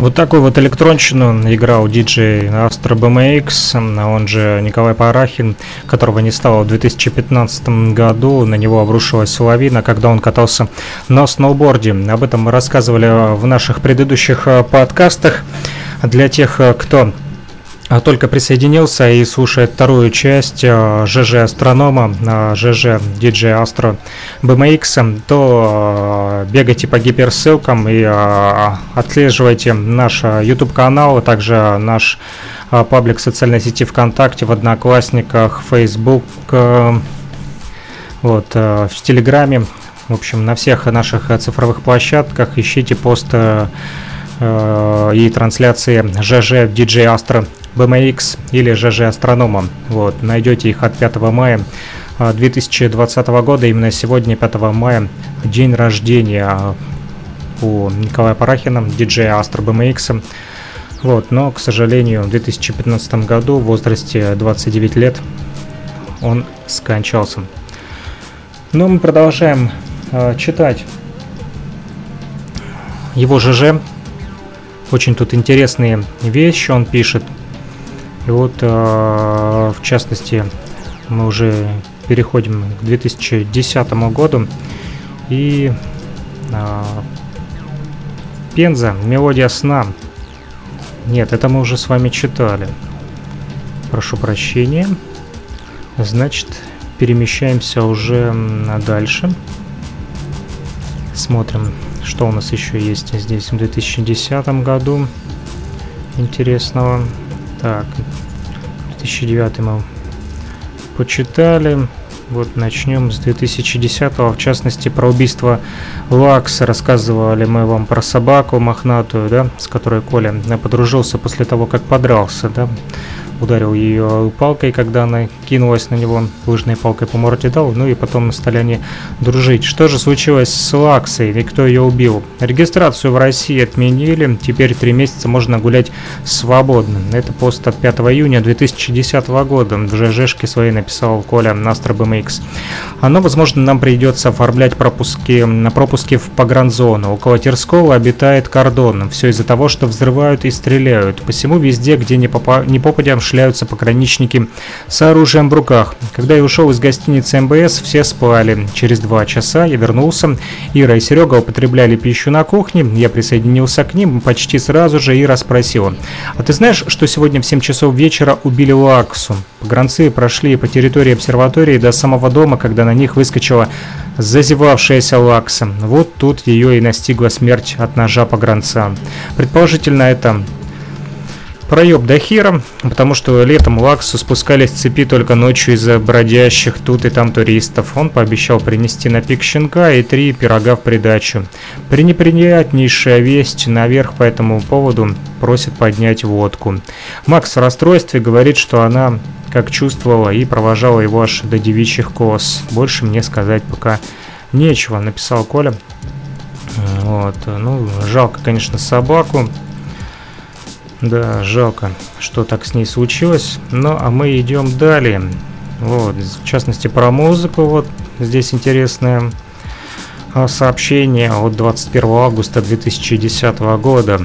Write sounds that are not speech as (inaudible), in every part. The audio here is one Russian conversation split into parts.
Вот такой вот электронщину играл диджей Astro BMX, он же Николай Парахин, которого не стало в 2015 году. На него обрушилась лавина, когда он катался на сноуборде. Об этом мы рассказывали в наших предыдущих э, подкастах. Для тех, э, кто только присоединился и слушает вторую часть ЖЖ э, Астронома, ЖЖ DJ Astro BMX, то э, бегайте по гиперссылкам и э, отслеживайте наш YouTube канал, а также наш паблик в социальной сети ВКонтакте, в Одноклассниках, Facebook, вот, в Телеграме, в общем, на всех наших цифровых площадках ищите пост и трансляции ЖЖ DJ Astro BMX или ЖЖ Астронома. Вот, найдете их от 5 мая 2020 а, года. Именно сегодня, 5 мая, день рождения у Николая Парахина, диджея Astro BMX. Вот, но, к сожалению, в 2015 году в возрасте 29 лет он скончался. Но мы продолжаем э, читать его ЖЖ. Очень тут интересные вещи он пишет. И вот, э, в частности, мы уже переходим к 2010 году. И э, Пенза, мелодия сна. Нет, это мы уже с вами читали. Прошу прощения. Значит, перемещаемся уже дальше. Смотрим, что у нас еще есть здесь в 2010 году интересного. Так, 2009 мы почитали. Вот начнем с 2010 в частности про убийство Лакса. Рассказывали мы вам про собаку мохнатую, да, с которой Коля подружился после того, как подрался, да ударил ее палкой, когда она кинулась на него, лыжной палкой по морде дал, ну и потом стали они дружить. Что же случилось с Лаксой и кто ее убил? Регистрацию в России отменили, теперь три месяца можно гулять свободно. Это пост от 5 июня 2010 года. В ЖЖшке своей написал Коля Настро BMX. Оно, возможно, нам придется оформлять пропуски, на пропуски в погранзону. Около Терского обитает кордон. Все из-за того, что взрывают и стреляют. Посему везде, где не, попа не попадя, шляются пограничники с оружием в руках. Когда я ушел из гостиницы МБС, все спали. Через два часа я вернулся. Ира и Серега употребляли пищу на кухне. Я присоединился к ним почти сразу же и расспросил. «А ты знаешь, что сегодня в 7 часов вечера убили Лаксу?» Погранцы прошли по территории обсерватории до самого дома, когда на них выскочила зазевавшаяся Лакса. Вот тут ее и настигла смерть от ножа погранца. Предположительно, это проеб до хера, потому что летом Лаксу спускались с цепи только ночью из-за бродящих тут и там туристов. Он пообещал принести на пик щенка и три пирога в придачу. Пренеприятнейшая весть наверх по этому поводу просит поднять водку. Макс в расстройстве говорит, что она как чувствовала и провожала его аж до девичьих кос. Больше мне сказать пока нечего, написал Коля. Вот, ну, жалко, конечно, собаку. Да, жалко, что так с ней случилось. Ну, а мы идем далее. Вот, в частности, про музыку. Вот здесь интересное а, сообщение от 21 августа 2010 года.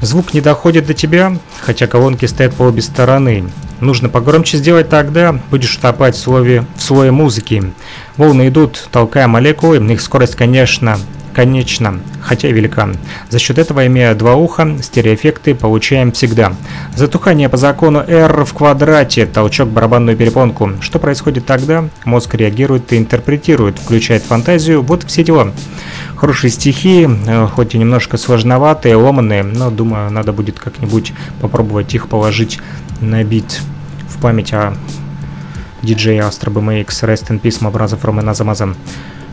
Звук не доходит до тебя, хотя колонки стоят по обе стороны. Нужно погромче сделать тогда, будешь утопать в слове, в слое музыки. Волны идут, толкая молекулы, их скорость, конечно, конечно, хотя велика. За счет этого, имея два уха, стереоэффекты получаем всегда. Затухание по закону R в квадрате, толчок барабанную перепонку. Что происходит тогда? Мозг реагирует и интерпретирует, включает фантазию, вот все дела. Хорошие стихи, э, хоть и немножко сложноватые, ломанные, но думаю, надо будет как-нибудь попробовать их положить на бит в память о диджее Astro BMX Rest in Peace Мабразов Ромена Замазан.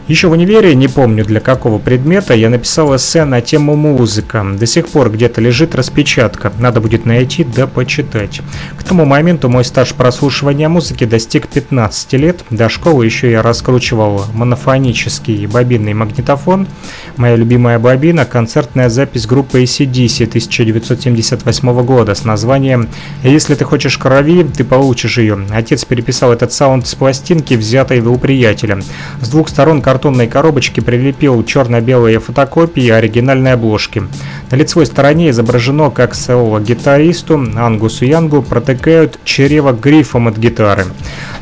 Еще в универе, не помню для какого предмета, я написал эссе на тему музыка. До сих пор где-то лежит распечатка, надо будет найти да почитать. К тому моменту мой стаж прослушивания музыки достиг 15 лет. До школы еще я раскручивал монофонический бобинный магнитофон. Моя любимая бобина – концертная запись группы ACDC 1978 года с названием «Если ты хочешь крови, ты получишь ее». Отец переписал этот саунд с пластинки, взятой у приятеля. С двух сторон карточка картонной коробочке прилепил черно-белые фотокопии оригинальной обложки. На лицевой стороне изображено, как соло-гитаристу Ангусу Янгу протыкают чрево грифом от гитары.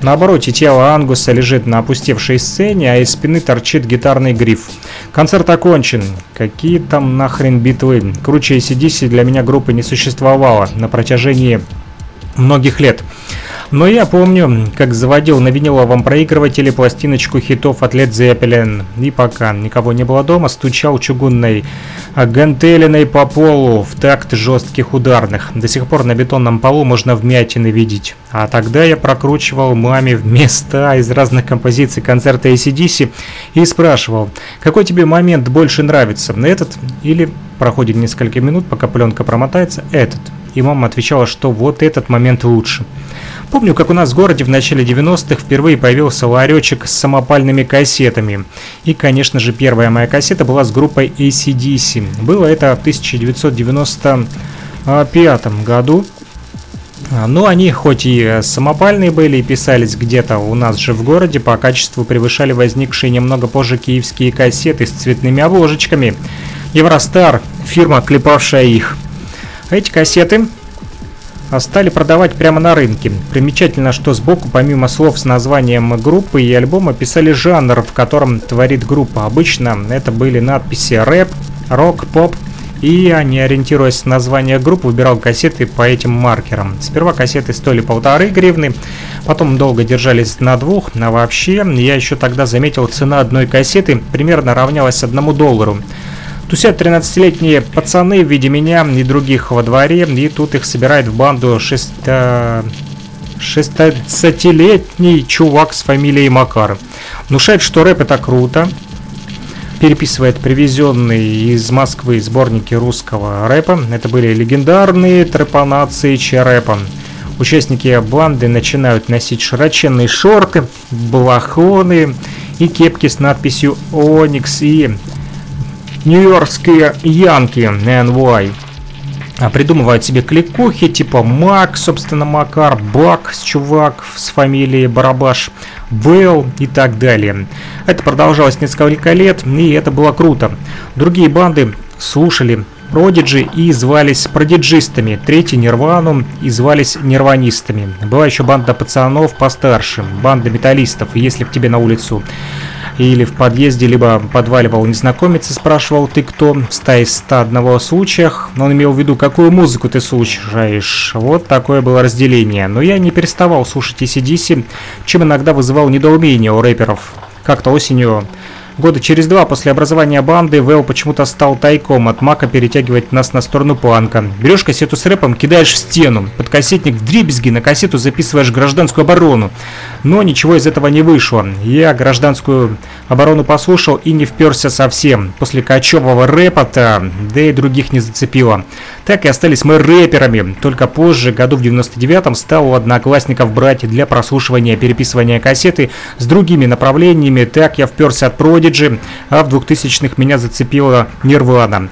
На обороте тело Ангуса лежит на опустевшей сцене, а из спины торчит гитарный гриф. Концерт окончен. Какие там нахрен битвы? Круче ACDC для меня группы не существовало на протяжении многих лет. Но я помню, как заводил на виниловом проигрывателе пластиночку хитов от Led Zeppelin. И пока никого не было дома, стучал чугунной гантелиной по полу в такт жестких ударных. До сих пор на бетонном полу можно вмятины видеть. А тогда я прокручивал маме места из разных композиций концерта ACDC и спрашивал, какой тебе момент больше нравится, этот или проходит несколько минут, пока пленка промотается, этот. И мама отвечала, что вот этот момент лучше. Помню, как у нас в городе в начале 90-х впервые появился ларечек с самопальными кассетами. И, конечно же, первая моя кассета была с группой ACDC. Было это в 1995 году. Но они хоть и самопальные были и писались где-то у нас же в городе, по качеству превышали возникшие немного позже киевские кассеты с цветными обложечками. Евростар, фирма, клепавшая их. Эти кассеты а стали продавать прямо на рынке. Примечательно, что сбоку, помимо слов с названием группы и альбома, писали жанр, в котором творит группа. Обычно это были надписи рэп, рок, поп, и я, не ориентируясь на название групп, выбирал кассеты по этим маркерам. Сперва кассеты стоили полторы гривны, потом долго держались на двух, а вообще я еще тогда заметил, цена одной кассеты примерно равнялась одному доллару. Тусят 13-летние пацаны в виде меня и других во дворе, и тут их собирает в банду 6... 16-летний чувак с фамилией Макар. Внушает, что рэп это круто, переписывает привезенные из Москвы сборники русского рэпа. Это были легендарные трэпанации Ч-рэпа. Участники банды начинают носить широченные шорты, балахоны и кепки с надписью «Оникс» и Нью-Йоркские Янки NY а придумывают себе кликухи типа Мак, собственно, Макар, Бак, чувак с фамилией Барабаш, Белл и так далее. Это продолжалось несколько лет, и это было круто. Другие банды слушали Продиджи и звались продиджистами, третий Нирвану и звались нирванистами. Была еще банда пацанов постарше, банда металлистов, если б тебе на улицу или в подъезде, либо подваливал незнакомец и спрашивал, ты кто, в 101 случаях, он имел в виду, какую музыку ты слушаешь. Вот такое было разделение. Но я не переставал слушать ACDC, чем иногда вызывал недоумение у рэперов. Как-то осенью Года через два после образования банды Вэл почему-то стал тайком от Мака перетягивать нас на сторону панка. Берешь кассету с рэпом, кидаешь в стену, под кассетник в дребезги, на кассету записываешь гражданскую оборону. Но ничего из этого не вышло. Я гражданскую оборону послушал и не вперся совсем. После кочевого рэпа-то, да и других не зацепило. Так и остались мы рэперами. Только позже, году в 99-м, стал у одноклассников брать для прослушивания переписывания кассеты с другими направлениями. Так я вперся от Prodigy, а в 2000-х меня зацепила Nirvana.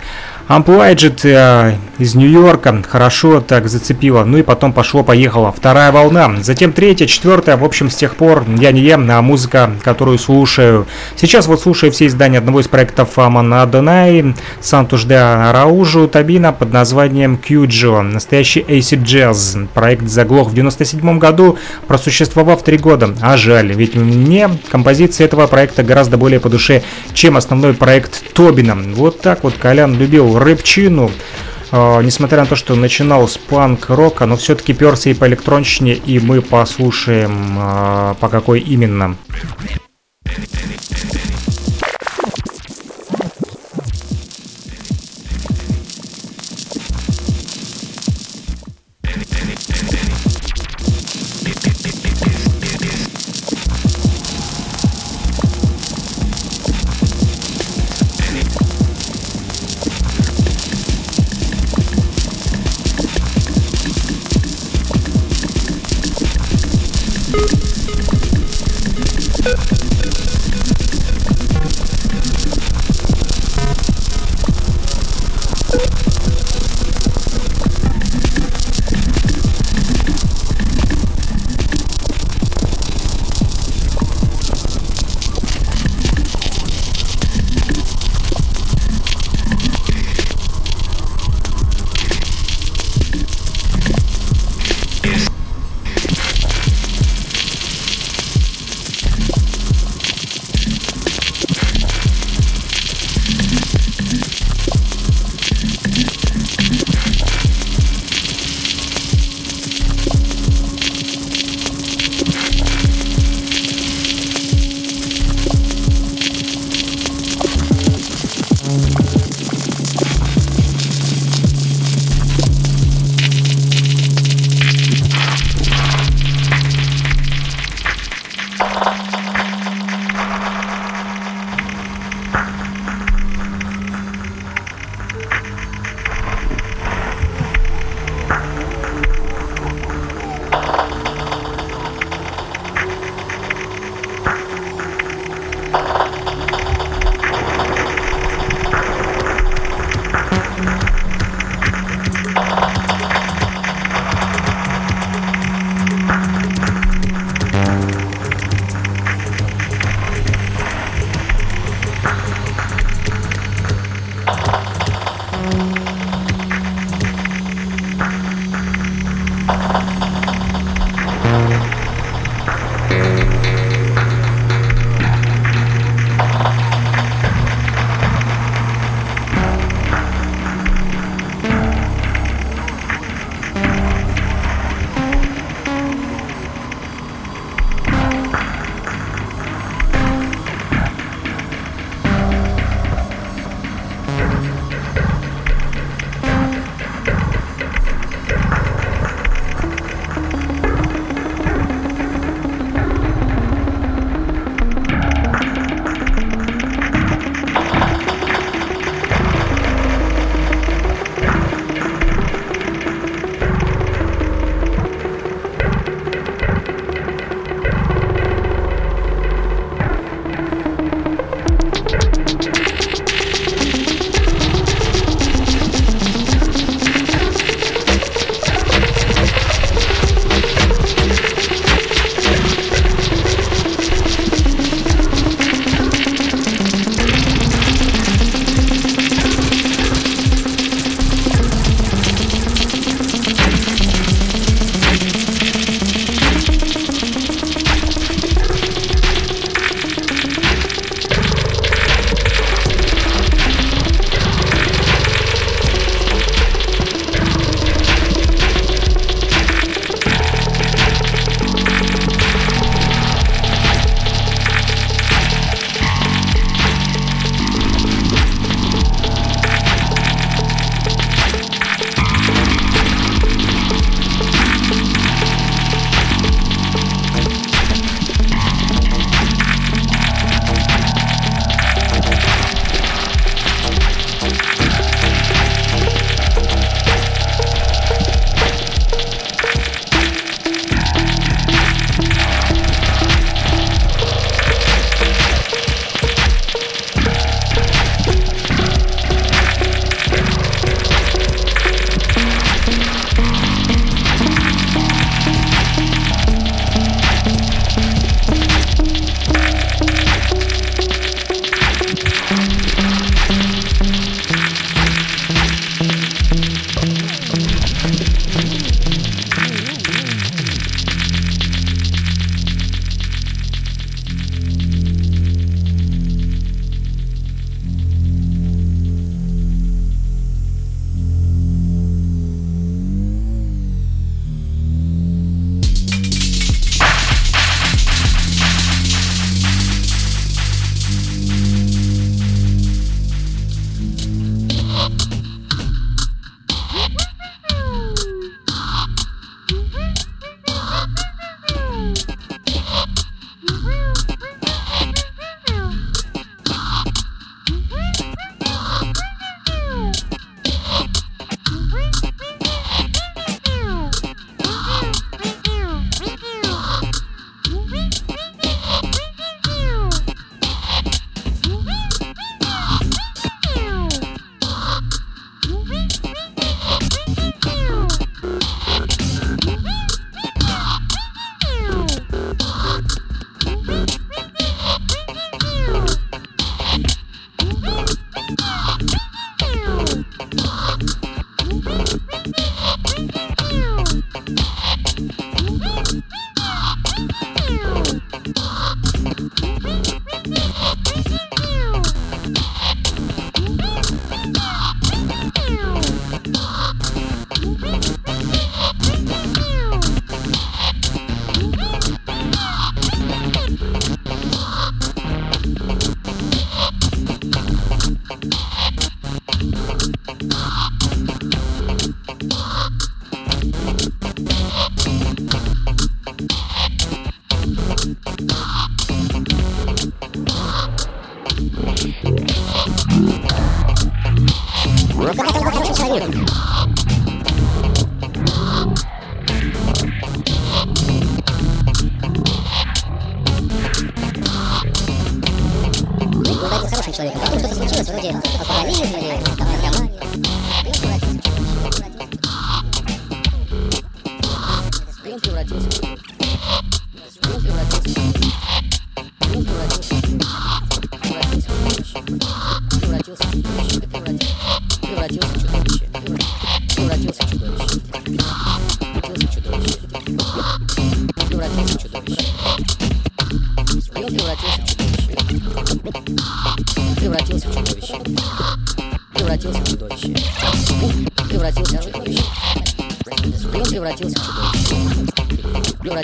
Unplugged э, из Нью-Йорка хорошо так зацепило, ну и потом пошло-поехало. Вторая волна, затем третья, четвертая, в общем, с тех пор я не ем, а музыка, которую слушаю. Сейчас вот слушаю все издания одного из проектов Амана Донай, Сантуш де Раужу Табина под названием Кьюджо, настоящий AC Jazz. Проект заглох в 97 году, просуществовав три года. А жаль, ведь мне композиция этого проекта гораздо более по душе, чем основной проект Тобина. Вот так вот Колян любил рэпчину. Uh, несмотря на то, что начинал с панк-рока, но все-таки перся и по электронщине, и мы послушаем, uh, по какой именно.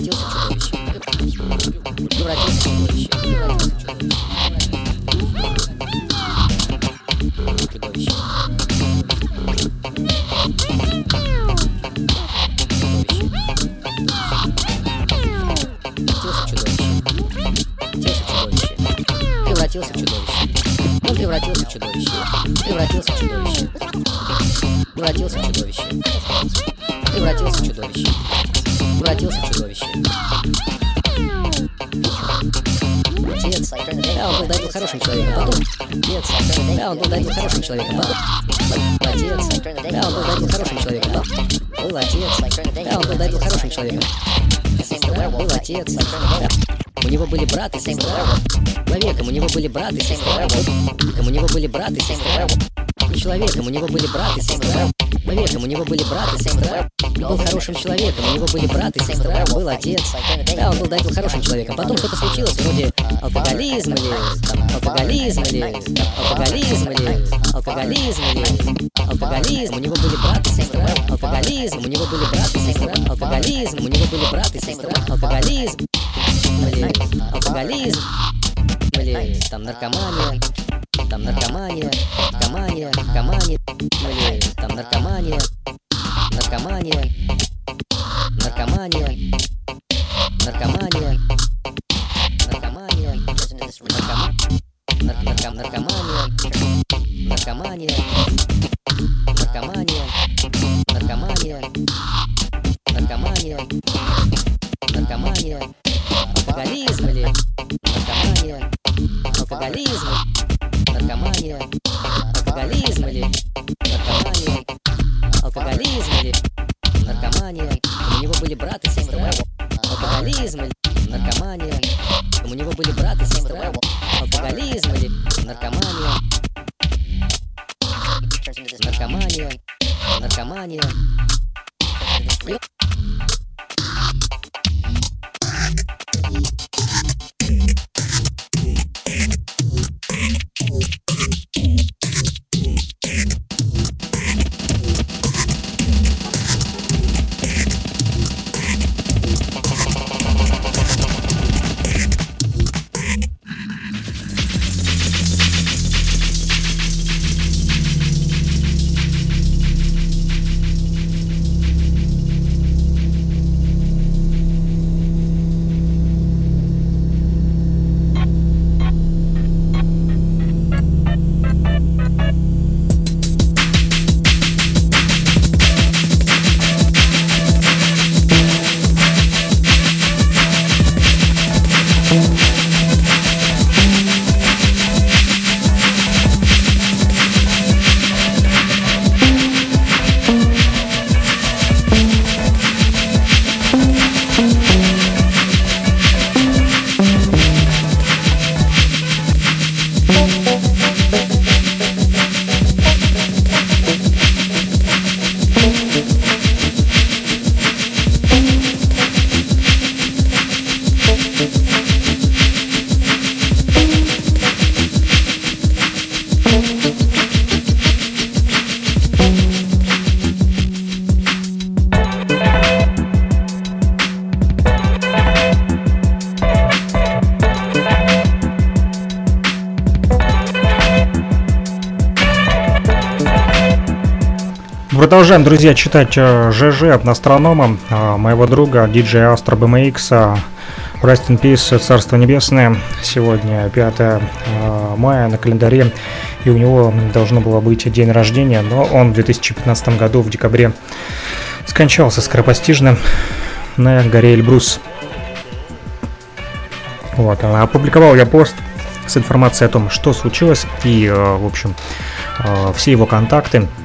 就是。Брат и сестра. У него были брат и сестра. Человеком у него были брат и сестра. Человеком у него были брат и сестра. Был хорошим человеком, у него были брат и сестра, был отец. Да, он был до этого хорошим человеком. Потом что-то случилось, вроде алкоголизм или алкоголизм или алкоголизм или алкоголизм или алкоголизм. У него были брат и сестра. Алкоголизм, у него были брат и сестра. Алкоголизм, у него были брат и сестра. Алкоголизм алкоголизм или там наркомания там наркомания, наркомания, наркомания, или там наркомания, наркомания, наркомания, наркомания, наркомания, наркомания, наркомания, наркомания, наркомания, наркомания, наркомания, алкоголизм наркомания, алкоголизм, наркомания, алкоголизм или наркомания, алкоголизм или наркомания. У него были брат и сестра. Алкоголизм или наркомания. У него были брат и сестра. Алкоголизм или наркомания. Наркомания. Наркомания. Продолжаем, друзья, читать э, ЖЖ от астронома, э, моего друга, диджея Astro BMX. Rest in Peace, Царство Небесное. Сегодня 5 э, мая на календаре, и у него должно было быть день рождения, но он в 2015 году, в декабре, скончался скоропостижно на горе Эльбрус. Вот, опубликовал я пост с информацией о том, что случилось, и, в общем, все его контакты а,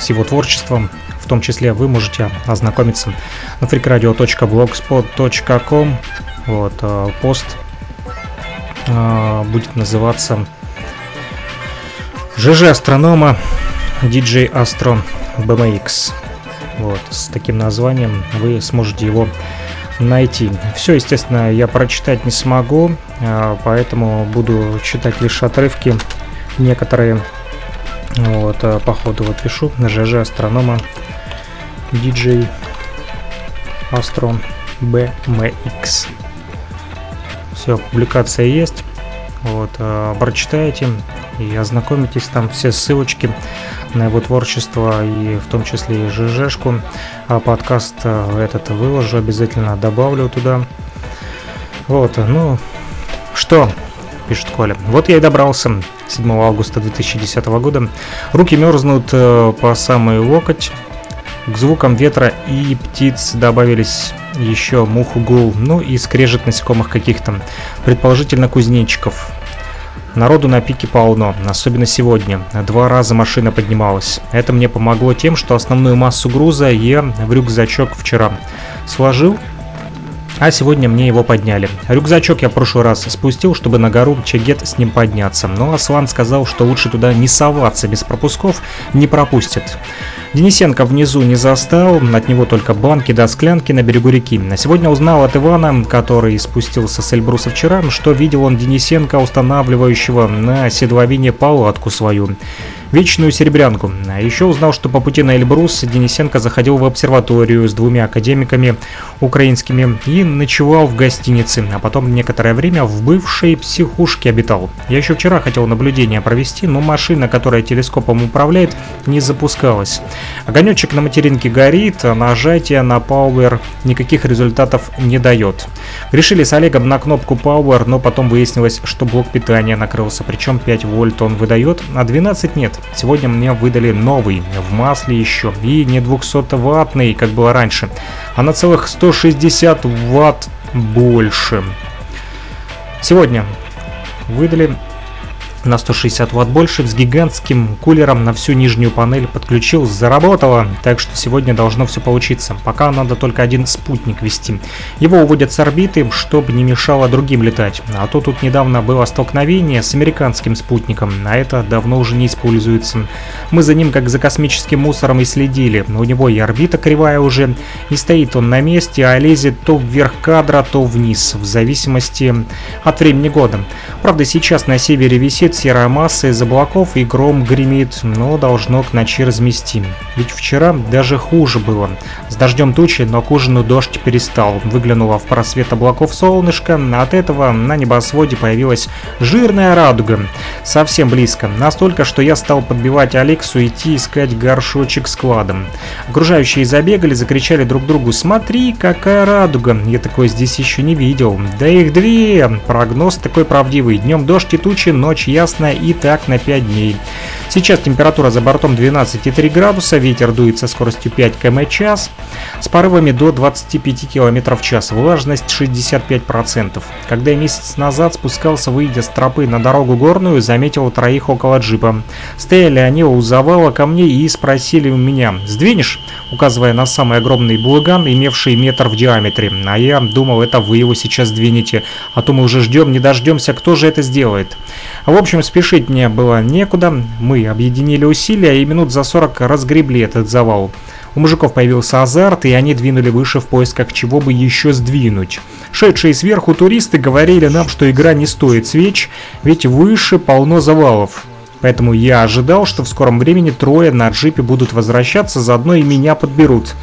с его творчеством. В том числе вы можете ознакомиться на freakradio.blogspot.com. Вот, а, пост а, будет называться ЖЖ Астронома DJ Astro BMX. Вот, с таким названием вы сможете его найти. Все, естественно, я прочитать не смогу, поэтому буду читать лишь отрывки, некоторые Вот, а, походу вот пишу, ЖЖ Астронома, DJ Астрон BMX. Все, публикация есть. Вот, а, прочитайте и ознакомитесь там все ссылочки на его творчество и в том числе и ЖЖшку. А подкаст а, этот выложу, обязательно добавлю туда. Вот, ну, что, пишет Коля. Вот я и добрался 7 августа 2010 года. Руки мерзнут э, по самый локоть. К звукам ветра и птиц добавились еще мух гул, ну и скрежет насекомых каких-то, предположительно кузнечиков. Народу на пике полно, особенно сегодня. Два раза машина поднималась. Это мне помогло тем, что основную массу груза я в рюкзачок вчера сложил, а сегодня мне его подняли. Рюкзачок я в прошлый раз спустил, чтобы на гору Чагет с ним подняться, но Аслан сказал, что лучше туда не соваться без пропусков, не пропустят. Денисенко внизу не застал, от него только банки до склянки на берегу реки. На сегодня узнал от Ивана, который спустился с Эльбруса вчера, что видел он Денисенко, устанавливающего на седловине палатку свою вечную серебрянку. А еще узнал, что по пути на Эльбрус Денисенко заходил в обсерваторию с двумя академиками украинскими и ночевал в гостинице, а потом некоторое время в бывшей психушке обитал. Я еще вчера хотел наблюдение провести, но машина, которая телескопом управляет, не запускалась. Огонечек на материнке горит, а нажатие на Power никаких результатов не дает. Решили с Олегом на кнопку Power, но потом выяснилось, что блок питания накрылся, причем 5 вольт он выдает, а 12 нет. Сегодня мне выдали новый, в масле еще, и не 200-ваттный, как было раньше, а на целых 160 ватт больше. Сегодня выдали на 160 ватт больше с гигантским кулером на всю нижнюю панель подключил, заработало, так что сегодня должно все получиться. Пока надо только один спутник вести. Его уводят с орбиты, чтобы не мешало другим летать. А то тут недавно было столкновение с американским спутником, а это давно уже не используется. Мы за ним как за космическим мусором и следили. У него и орбита кривая уже, не стоит он на месте, а лезет то вверх кадра, то вниз, в зависимости от времени года. Правда, сейчас на севере висит Летит серая из облаков и гром гремит, но должно к ночи размести. Ведь вчера даже хуже было. С дождем тучи, но к ужину дождь перестал. Выглянуло в просвет облаков солнышко, от этого на небосводе появилась жирная радуга. Совсем близко. Настолько, что я стал подбивать Алексу идти искать горшочек с кладом. Окружающие забегали, закричали друг другу «Смотри, какая радуга!» Я такой здесь еще не видел. Да их две! Прогноз такой правдивый. Днем дождь и тучи, ночь ясно и так на 5 дней. Сейчас температура за бортом 12,3 градуса, ветер дует со скоростью 5 км час, с порывами до 25 км в час, влажность 65%. Когда я месяц назад спускался, выйдя с тропы на дорогу горную, заметил троих около джипа. Стояли они у завала ко мне и спросили у меня «Сдвинешь?» указывая на самый огромный булыган, имевший метр в диаметре. А я думал, это вы его сейчас двинете, а то мы уже ждем, не дождемся, кто же это сделает. В общем, спешить мне было некуда, мы объединили усилия и минут за 40 разгребли этот завал. У мужиков появился азарт, и они двинули выше в поисках чего бы еще сдвинуть. Шедшие сверху туристы говорили нам, что игра не стоит свеч, ведь выше полно завалов. Поэтому я ожидал, что в скором времени трое на джипе будут возвращаться, заодно и меня подберут.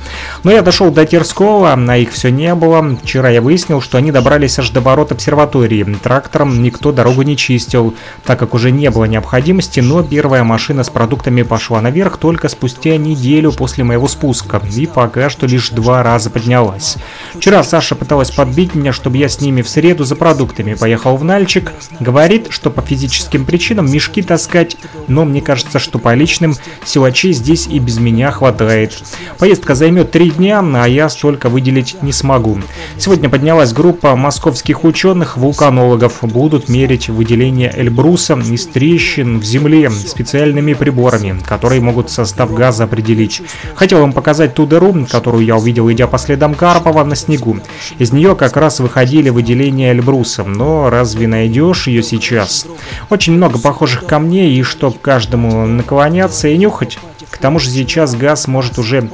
Но я дошел до Терского, а их все не было. Вчера я выяснил, что они добрались аж до ворот обсерватории. Трактором никто дорогу не чистил, так как уже не было необходимости, но первая машина с продуктами пошла наверх только спустя неделю после моего спуска, и пока что лишь два раза поднялась. Вчера Саша пыталась подбить меня, чтобы я с ними в среду за продуктами поехал в Нальчик. Говорит, что по физическим причинам мешки таскать сказать, но мне кажется, что по личным силачей здесь и без меня хватает. Поездка займет три дня, а я столько выделить не смогу. Сегодня поднялась группа московских ученых-вулканологов. Будут мерить выделение Эльбруса из трещин в земле специальными приборами, которые могут состав газа определить. Хотел вам показать ту дыру, которую я увидел, идя по следам Карпова на снегу. Из нее как раз выходили выделения Эльбруса, но разве найдешь ее сейчас? Очень много похожих камней и чтоб каждому наклоняться и нюхать. К тому же сейчас газ может уже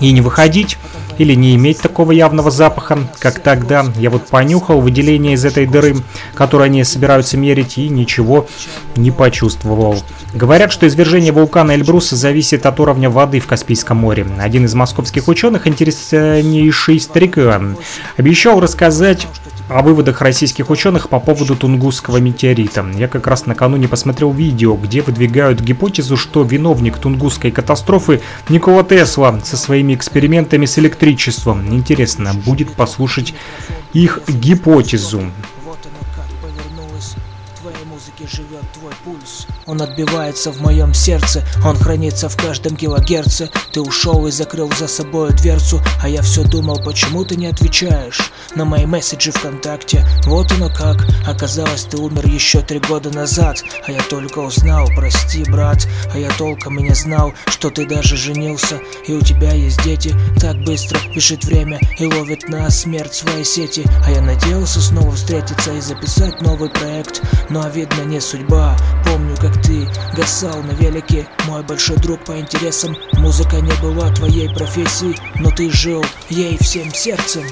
и не выходить, или не иметь такого явного запаха, как тогда. Я вот понюхал выделение из этой дыры, которую они собираются мерить, и ничего не почувствовал. Говорят, что извержение вулкана Эльбруса зависит от уровня воды в Каспийском море. Один из московских ученых, интереснейший старик, обещал рассказать о выводах российских ученых по поводу Тунгусского метеорита. Я как раз накануне посмотрел видео, где выдвигают гипотезу, что виновник Тунгусской катастрофы Никола Тесла со своими экспериментами с электричеством. Интересно, будет послушать их гипотезу. Он отбивается в моем сердце, он хранится в каждом килогерце. Ты ушел и закрыл за собой дверцу, а я все думал, почему ты не отвечаешь На мои месседжи ВКонтакте, вот оно как. Оказалось, ты умер еще три года назад. А я только узнал, прости, брат. А я толком и не знал, что ты даже женился. И у тебя есть дети, так быстро бежит время И ловит на смерть свои сети. А я надеялся снова встретиться и записать новый проект. Но видно не судьба, помню, как ты гасал на велике. Мой большой друг по интересам. Музыка не была твоей профессией Но ты жил ей всем сердцем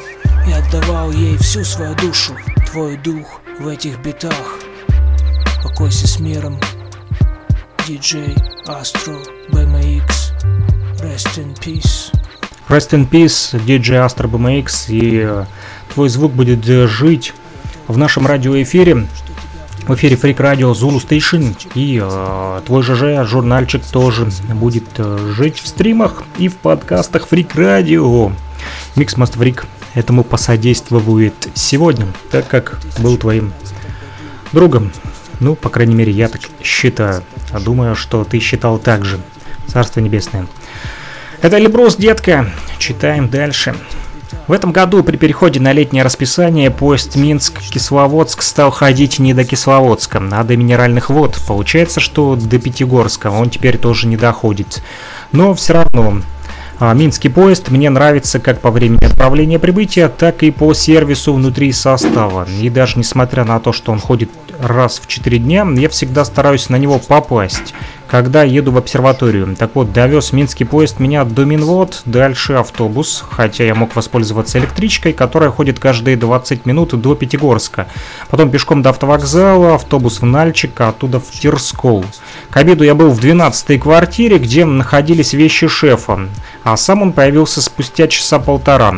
И отдавал ей всю свою душу. Твой дух в этих битах. Покойся с миром DJ Astro BMX Rest in Peace. Rest in Peace, DJ Astro BMX И э, твой звук будет жить в нашем радиоэфире в эфире Freak Radio Zulu Station и э, твой ЖЖ журнальчик тоже будет э, жить в стримах и в подкастах Freak Radio. Mix Master Freak этому посодействует сегодня, так как был твоим другом. Ну, по крайней мере, я так считаю. А думаю, что ты считал так же. Царство Небесное. Это Леброс, детка. Читаем дальше. В этом году при переходе на летнее расписание поезд Минск-Кисловодск стал ходить не до Кисловодска, а до Минеральных вод. Получается, что до Пятигорска он теперь тоже не доходит. Но все равно а, Минский поезд мне нравится как по времени отправления прибытия, так и по сервису внутри состава. И даже несмотря на то, что он ходит раз в 4 дня, я всегда стараюсь на него попасть когда еду в обсерваторию. Так вот, довез минский поезд меня до Минвод, дальше автобус, хотя я мог воспользоваться электричкой, которая ходит каждые 20 минут до Пятигорска. Потом пешком до автовокзала, автобус в Нальчик, а оттуда в Тирскол. К обеду я был в 12-й квартире, где находились вещи шефа, а сам он появился спустя часа полтора.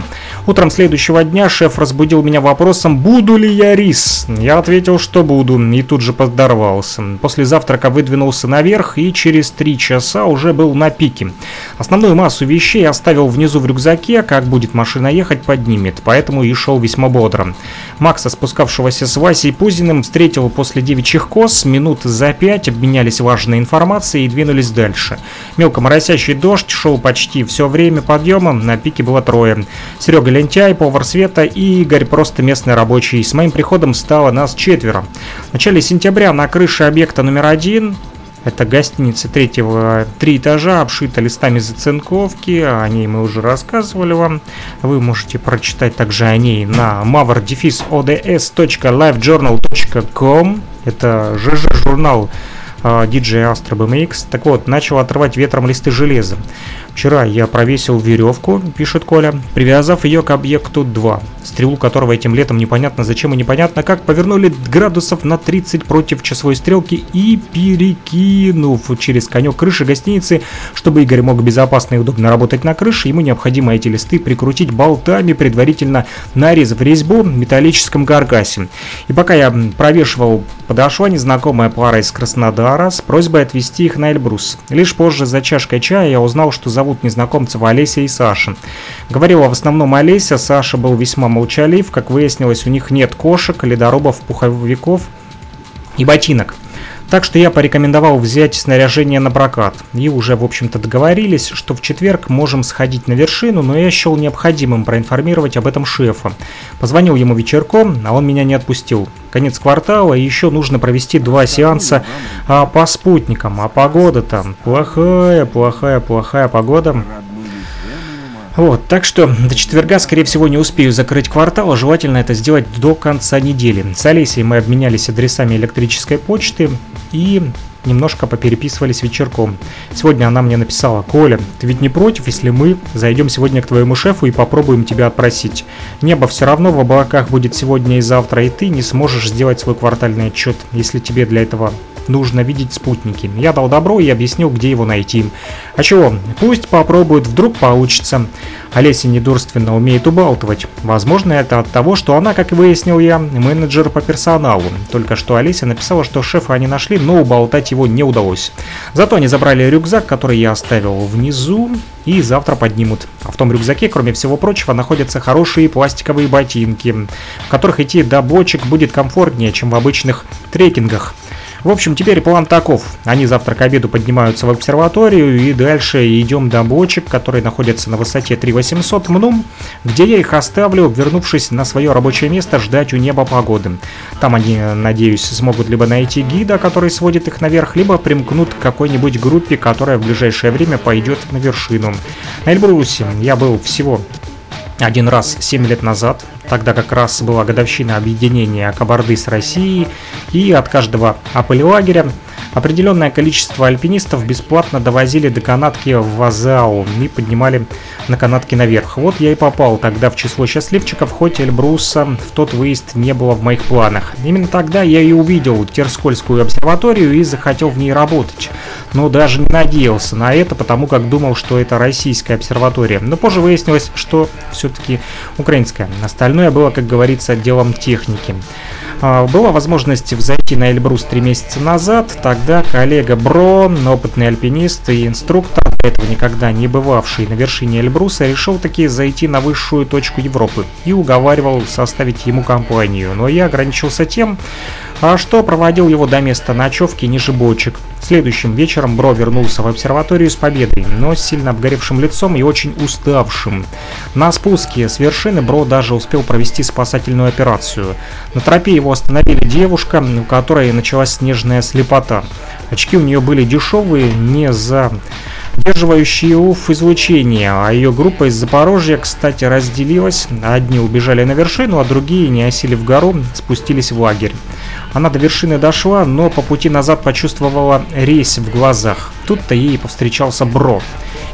Утром следующего дня шеф разбудил меня вопросом, буду ли я рис. Я ответил, что буду, и тут же подорвался. После завтрака выдвинулся наверх и через три часа уже был на пике. Основную массу вещей оставил внизу в рюкзаке, как будет машина ехать, поднимет, поэтому и шел весьма бодро. Макса, спускавшегося с Васей Пузиным, встретил после девичьих кос, минут за пять обменялись важной информацией и двинулись дальше. Мелко моросящий дождь шел почти все время подъема, на пике было трое. Серега Лентяй, повар Света и Игорь просто местный рабочий. С моим приходом стало нас четверо. В начале сентября на крыше объекта номер один это гостиница третьего, три этажа, обшита листами зацинковки, о ней мы уже рассказывали вам. Вы можете прочитать также о ней на mavr-ods.livejournal.com. Это ЖЖ-журнал DJ Astro BMX. Так вот, начал отрывать ветром листы железа. Вчера я провесил веревку, пишет Коля, привязав ее к объекту 2, стрелу которого этим летом непонятно зачем и непонятно как повернули градусов на 30 против часовой стрелки и перекинув через конек крыши гостиницы, чтобы Игорь мог безопасно и удобно работать на крыше, ему необходимо эти листы прикрутить болтами, предварительно нарезав резьбу в металлическом каркасе. И пока я провешивал, подошла незнакомая пара из Краснодара с просьбой отвезти их на Эльбрус. Лишь позже за чашкой чая я узнал, что зовут незнакомцев Олеся и Саша. Говорила в основном Олеся, Саша был весьма молчалив, как выяснилось, у них нет кошек, ледорубов, пуховиков и ботинок. Так что я порекомендовал взять снаряжение на прокат. И уже, в общем-то, договорились, что в четверг можем сходить на вершину, но я счел необходимым проинформировать об этом шефа. Позвонил ему вечерком, а он меня не отпустил. Конец квартала, и еще нужно провести два сеанса а, по спутникам. А погода там плохая, плохая, плохая погода. Вот, так что до четверга, скорее всего, не успею закрыть квартал, а желательно это сделать до конца недели. С Олесей мы обменялись адресами электрической почты и немножко попереписывались вечерком. Сегодня она мне написала, «Коля, ты ведь не против, если мы зайдем сегодня к твоему шефу и попробуем тебя отпросить? Небо все равно в облаках будет сегодня и завтра, и ты не сможешь сделать свой квартальный отчет, если тебе для этого нужно видеть спутники. Я дал добро и объяснил, где его найти. А чего? Пусть попробует, вдруг получится. Олеся недурственно умеет убалтывать. Возможно, это от того, что она, как выяснил я, менеджер по персоналу. Только что Олеся написала, что шефа они нашли, но уболтать его не удалось. Зато они забрали рюкзак, который я оставил внизу, и завтра поднимут. А в том рюкзаке, кроме всего прочего, находятся хорошие пластиковые ботинки, в которых идти до бочек будет комфортнее, чем в обычных трекингах. В общем, теперь план таков. Они завтра к обеду поднимаются в обсерваторию и дальше идем до бочек, которые находятся на высоте 3800 МНУМ, где я их оставлю, вернувшись на свое рабочее место, ждать у неба погоды. Там они, надеюсь, смогут либо найти гида, который сводит их наверх, либо примкнут к какой-нибудь группе, которая в ближайшее время пойдет на вершину. На Эльбрусе я был всего один раз 7 лет назад, тогда как раз была годовщина объединения Кабарды с Россией, и от каждого апель-лагеря Определенное количество альпинистов бесплатно довозили до канатки в Вазау и поднимали на канатке наверх. Вот я и попал тогда в число счастливчиков, хоть Эльбруса в тот выезд не было в моих планах. Именно тогда я и увидел Терскольскую обсерваторию и захотел в ней работать. Но даже не надеялся на это, потому как думал, что это российская обсерватория. Но позже выяснилось, что все-таки украинская. Остальное было, как говорится, делом техники. А, была возможность взойти на Эльбрус три месяца назад. Тогда коллега Бро, опытный альпинист и инструктор, до этого никогда не бывавший на вершине Эльбруса, решил таки зайти на высшую точку Европы и уговаривал составить ему компанию. Но я ограничился тем, а что проводил его до места ночевки ниже бочек. Следующим вечером Бро вернулся в обсерваторию с победой, но с сильно обгоревшим лицом и очень уставшим. На спуске с вершины Бро даже успел провести спасательную операцию. На тропе его остановили девушка, у которой началась снежная слепота. Очки у нее были дешевые, не за удерживающие УФ излучение, а ее группа из Запорожья, кстати, разделилась. Одни убежали на вершину, а другие, не осели в гору, спустились в лагерь. Она до вершины дошла, но по пути назад почувствовала резь в глазах. Тут-то ей повстречался Бро.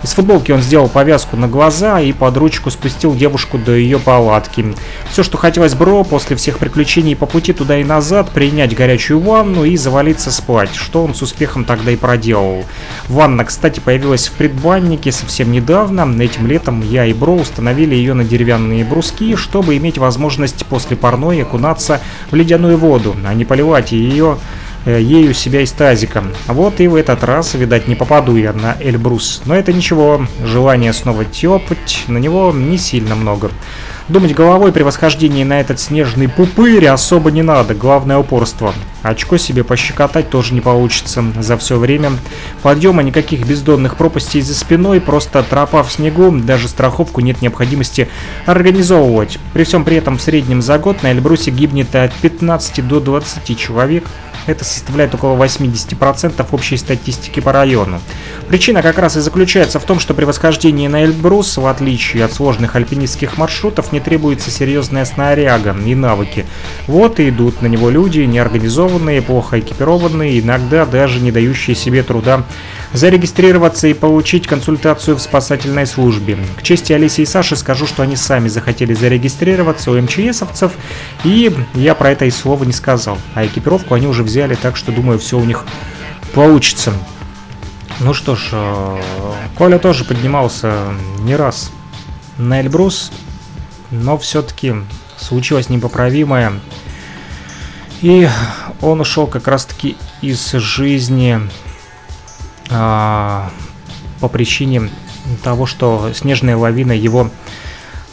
Из футболки он сделал повязку на глаза и под ручку спустил девушку до ее палатки. Все, что хотелось Бро после всех приключений по пути туда и назад, принять горячую ванну и завалиться спать, что он с успехом тогда и проделал. Ванна, кстати, появилась в предбаннике совсем недавно. Этим летом я и Бро установили ее на деревянные бруски, чтобы иметь возможность после парной окунаться в ледяную воду, а не поливать ее ею себя из тазика. Вот и в этот раз, видать, не попаду я на Эльбрус. Но это ничего, желание снова тепать, на него не сильно много. Думать головой при восхождении на этот снежный пупырь особо не надо, главное упорство. Очко себе пощекотать тоже не получится за все время. Подъема никаких бездонных пропастей за спиной, просто тропа в снегу, даже страховку нет необходимости организовывать. При всем при этом в среднем за год на Эльбрусе гибнет от 15 до 20 человек. Это составляет около 80% общей статистики по району. Причина как раз и заключается в том, что при восхождении на Эльбрус, в отличие от сложных альпинистских маршрутов, не требуется серьезная снаряга и навыки. Вот и идут на него люди, неорганизованные, плохо экипированные, иногда даже не дающие себе труда зарегистрироваться и получить консультацию в спасательной службе. К чести Алисы и Саши скажу, что они сами захотели зарегистрироваться у МЧСовцев, и я про это и слова не сказал. А экипировку они уже взяли, так что думаю, все у них получится. Ну что ж, э, Коля тоже поднимался не раз на Эльбрус, но все-таки случилось непоправимое. И он ушел как раз-таки из жизни по причине того, что снежная лавина его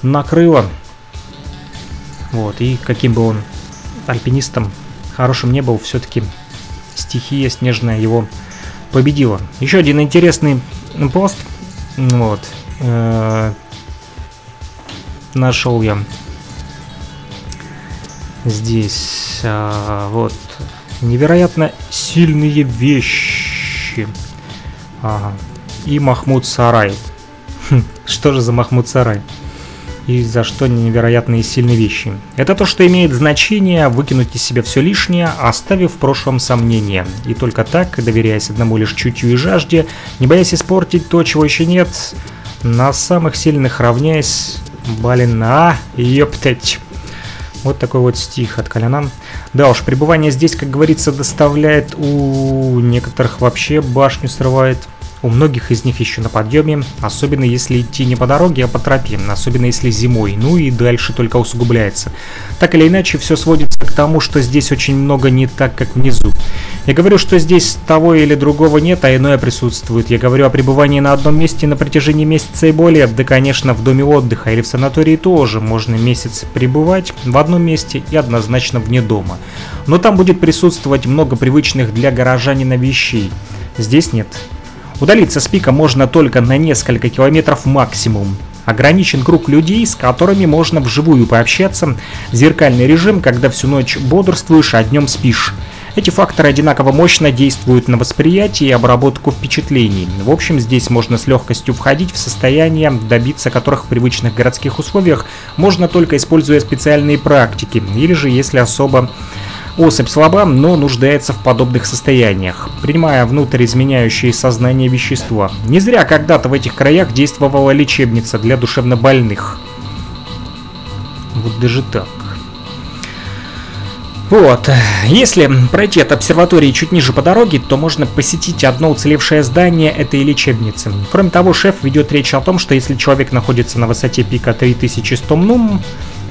накрыла. Вот, и каким бы он альпинистом хорошим не был, все-таки стихия снежная его победила. Еще один интересный пост. Вот. Э, нашел я здесь э, вот невероятно сильные вещи. Ага. И Махмуд Сарай. Хм, что же за Махмуд Сарай? и за что невероятные сильные вещи. Это то, что имеет значение выкинуть из себя все лишнее, оставив в прошлом сомнения. И только так, доверяясь одному лишь чутью и жажде, не боясь испортить то, чего еще нет, на самых сильных равняясь, блин, а, ёптать. Вот такой вот стих от Коляна. Да уж, пребывание здесь, как говорится, доставляет у некоторых вообще башню срывает. У многих из них еще на подъеме, особенно если идти не по дороге, а по тропе, особенно если зимой, ну и дальше только усугубляется. Так или иначе, все сводится к тому, что здесь очень много не так, как внизу. Я говорю, что здесь того или другого нет, а иное присутствует. Я говорю о пребывании на одном месте на протяжении месяца и более. Да, конечно, в доме отдыха или в санатории тоже можно месяц пребывать в одном месте и однозначно вне дома. Но там будет присутствовать много привычных для горожанина вещей. Здесь нет. Удалиться с пика можно только на несколько километров максимум. Ограничен круг людей, с которыми можно вживую пообщаться. Зеркальный режим, когда всю ночь бодрствуешь, а днем спишь. Эти факторы одинаково мощно действуют на восприятие и обработку впечатлений. В общем, здесь можно с легкостью входить в состояние, добиться которых в привычных городских условиях можно только используя специальные практики, или же если особо Особь слаба, но нуждается в подобных состояниях, принимая внутрь изменяющие сознание вещества. Не зря когда-то в этих краях действовала лечебница для душевнобольных. Вот даже так. Вот, если пройти от обсерватории чуть ниже по дороге, то можно посетить одно уцелевшее здание этой лечебницы. Кроме того, шеф ведет речь о том, что если человек находится на высоте пика 3100 мнум,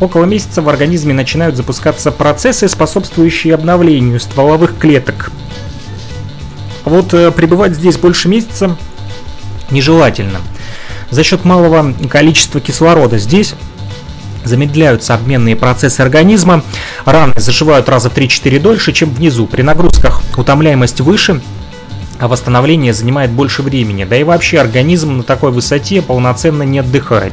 около месяца в организме начинают запускаться процессы, способствующие обновлению стволовых клеток. Вот э, пребывать здесь больше месяца нежелательно. За счет малого количества кислорода здесь замедляются обменные процессы организма, раны заживают раза в 3-4 дольше, чем внизу. При нагрузках утомляемость выше, а восстановление занимает больше времени. Да и вообще организм на такой высоте полноценно не отдыхает.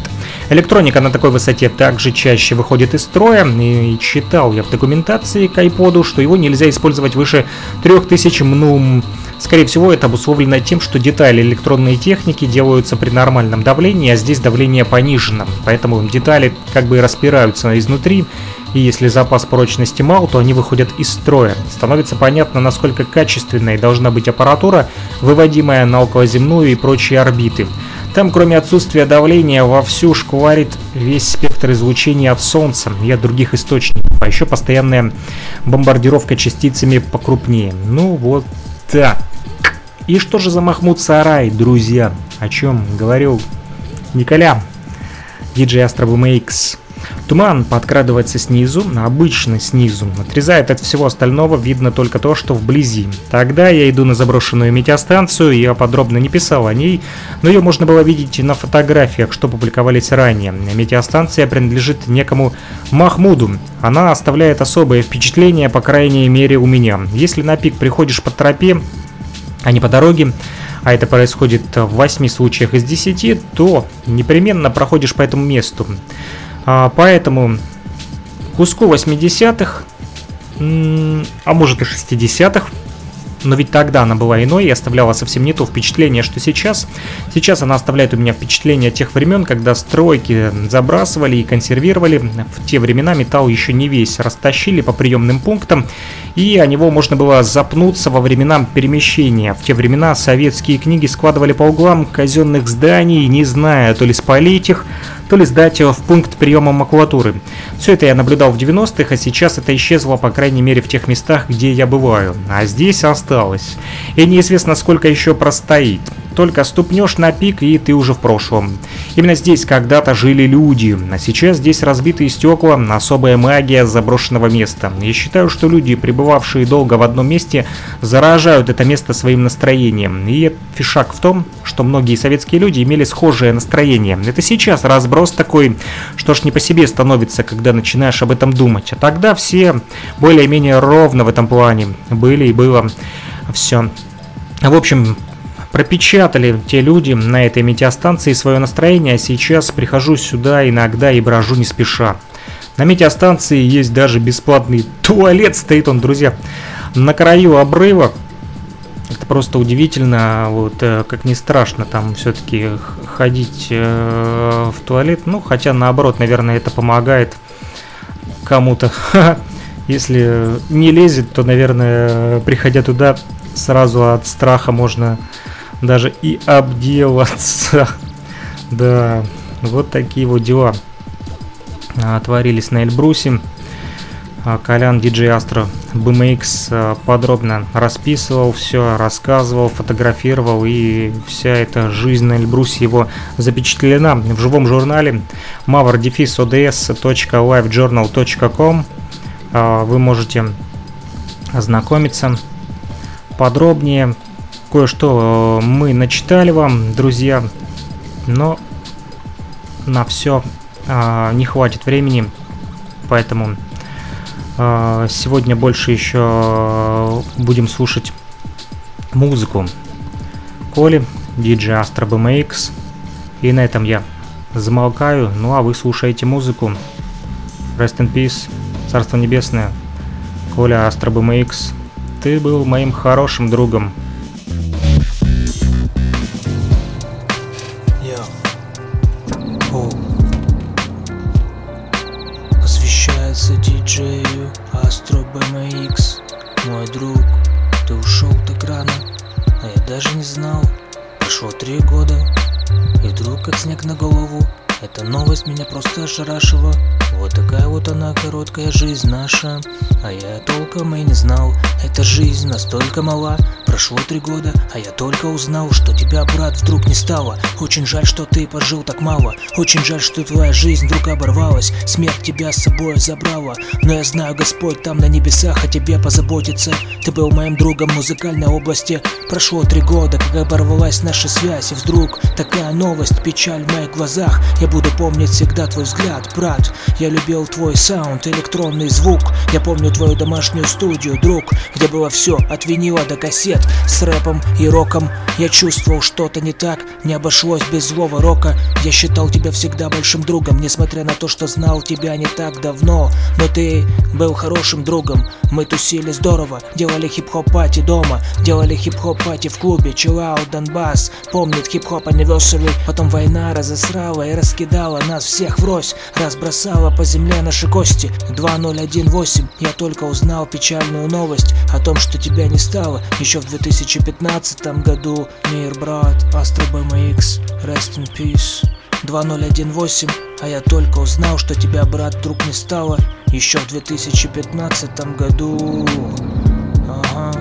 Электроника на такой высоте также чаще выходит из строя, и читал я в документации к iPod, что его нельзя использовать выше 3000 мнум. Скорее всего, это обусловлено тем, что детали электронной техники делаются при нормальном давлении, а здесь давление понижено. Поэтому детали как бы распираются изнутри, и если запас прочности мал, то они выходят из строя. Становится понятно, насколько качественной должна быть аппаратура, выводимая на околоземную и прочие орбиты. Там, кроме отсутствия давления, вовсю шкварит весь спектр излучения от Солнца и от других источников, а еще постоянная бомбардировка частицами покрупнее. Ну вот так. И что же за Махмуд Сарай, друзья? О чем говорил Николя, диджей Astro X. Туман подкрадывается снизу, обычно снизу. Отрезает от всего остального, видно только то, что вблизи. Тогда я иду на заброшенную метеостанцию, я подробно не писал о ней, но ее можно было видеть на фотографиях, что публиковались ранее. Метеостанция принадлежит некому Махмуду. Она оставляет особое впечатление, по крайней мере у меня. Если на пик приходишь по тропе, а не по дороге, а это происходит в 8 случаях из 10, то непременно проходишь по этому месту. А, поэтому куску 80-х, а может и 60-х, но ведь тогда она была иной и оставляла совсем не то впечатление, что сейчас. Сейчас она оставляет у меня впечатление тех времен, когда стройки забрасывали и консервировали. В те времена металл еще не весь растащили по приемным пунктам, и о него можно было запнуться во времена перемещения. В те времена советские книги складывали по углам казенных зданий, не зная, то ли спалить их, то ли сдать его в пункт приема макулатуры. Все это я наблюдал в 90-х, а сейчас это исчезло, по крайней мере, в тех местах, где я бываю. А здесь осталось. И неизвестно, сколько еще простоит. Только ступнешь на пик, и ты уже в прошлом. Именно здесь когда-то жили люди, а сейчас здесь разбитые стекла, особая магия заброшенного места. Я считаю, что люди, пребывавшие долго в одном месте, заражают это место своим настроением. И фишак в том, что многие советские люди имели схожее настроение. Это сейчас разброс такой, что ж не по себе становится, когда начинаешь об этом думать. А тогда все более-менее ровно в этом плане были и было все. В общем, пропечатали те люди на этой метеостанции свое настроение, а сейчас прихожу сюда иногда и брожу не спеша. На метеостанции есть даже бесплатный туалет, стоит он, друзья, на краю обрыва. Это просто удивительно, вот э, как не страшно там все-таки ходить э, в туалет. Ну, хотя наоборот, наверное, это помогает кому-то. (laughs) Если не лезет, то, наверное, приходя туда, сразу от страха можно даже и обделаться. (laughs) Да, вот такие вот дела а, творились на Эльбрусе. А, Колян диджей Астро BMX а, подробно расписывал все, рассказывал, фотографировал и вся эта жизнь на Эльбрусе его запечатлена в живом журнале mavr-ods.livejournal.com Вы можете ознакомиться подробнее. Кое-что мы начитали вам, друзья, но на все не хватит времени, поэтому сегодня больше еще будем слушать музыку Коли, DJ Astro BMX. И на этом я замолкаю. Ну а вы слушаете музыку. Rest in Peace, Царство Небесное. Коля Astro BMX. Ты был моим хорошим другом. на голову ошарашила. Вот такая вот она, короткая жизнь наша. А я толком и не знал Эта жизнь настолько мала. Прошло три года, а я только узнал, что тебя, брат, вдруг не стало. Очень жаль, что ты пожил так мало. Очень жаль, что твоя жизнь вдруг оборвалась. Смерть тебя с собой забрала. Но я знаю, Господь там на небесах о тебе позаботится. Ты был моим другом в музыкальной области. Прошло три года, как оборвалась наша связь. И вдруг такая новость, печаль в моих глазах. Я буду помнить всегда твой взгляд, брат. Я любил твой саунд, электронный звук. Я помню твою домашнюю студию, друг Где было все, от винила до кассет с рэпом и роком. Я чувствовал что-то не так, не обошлось без злого рока. Я считал тебя всегда большим другом, несмотря на то, что знал тебя не так давно. Но ты был хорошим другом, мы тусили здорово Делали хип-хоп пати дома, делали хип-хоп пати в клубе Чилау, Донбасс, помнит хип-хоп anniversary Потом война разосрала и раскидала нас всех врозь Разбросала по земле наши кости. 2018, я только узнал печальную новость О том, что тебя не стало еще в 2015 году. Мир, брат, Astro BMX, Rest in Peace. 2018, а я только узнал, что тебя, брат, вдруг не стало Еще в 2015 году. Ага,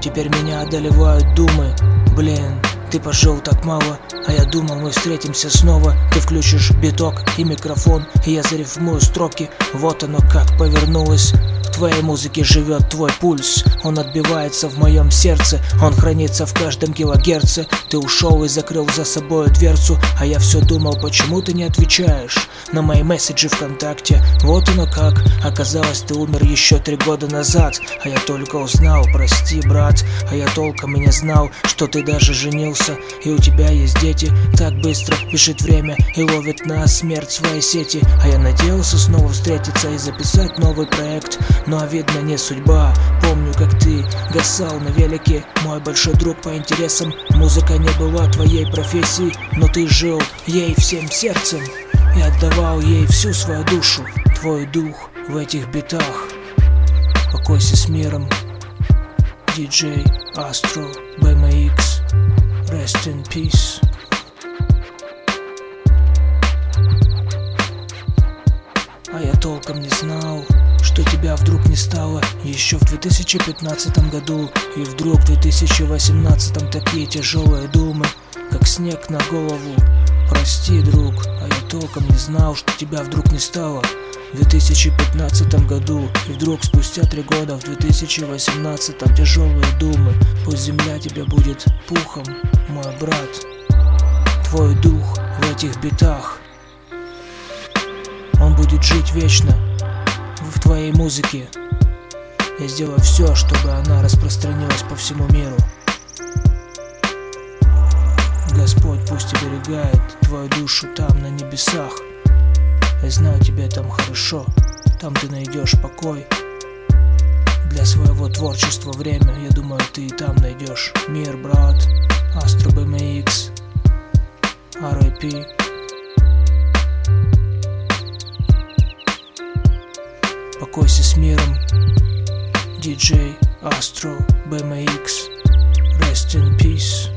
теперь меня одолевают думы. Блин, ты пожил так мало, а я думал мы встретимся снова. Ты включишь биток и микрофон, и я зарифмую строки. Вот оно как повернулось. Твоей музыке живет твой пульс. Он отбивается в моем сердце. Он хранится в каждом килогерце. Ты ушел и закрыл за собой дверцу. А я все думал, почему ты не отвечаешь На мои месседжи ВКонтакте? Вот оно как. Оказалось, ты умер еще три года назад. А я только узнал, прости, брат. А я толком и не знал, что ты даже женился И у тебя есть дети. Так быстро бежит время И ловит на смерть свои сети. А я надеялся снова встретиться И записать новый проект. Но видно не судьба. Помню, как ты гасал на велике. Мой большой друг по интересам. Музыка не была твоей профессией Но ты жил ей всем сердцем И отдавал ей всю свою душу. Твой дух в этих битах. Покойся с миром DJ Astro BMX еще в 2015 году И вдруг в 2018 такие тяжелые думы, как снег на голову. Прости, друг, а я толком не знал, что тебя вдруг не стало. В 2015 году И вдруг спустя три года в 2018 тяжелые думы. Пусть земля тебе будет пухом, мой брат. Твой дух в этих битах. Он будет жить вечно в твоей музыке. Я сделаю все, чтобы она распространилась по всему миру. Господь пусть оберегает твою душу там, на небесах. Я знаю, тебе там хорошо, там ты найдешь покой. для своего творчества время Я думаю, ты и там найдешь мир, брат Astro BMX RIP Покойся с миром DJ Astro BMX Rest in peace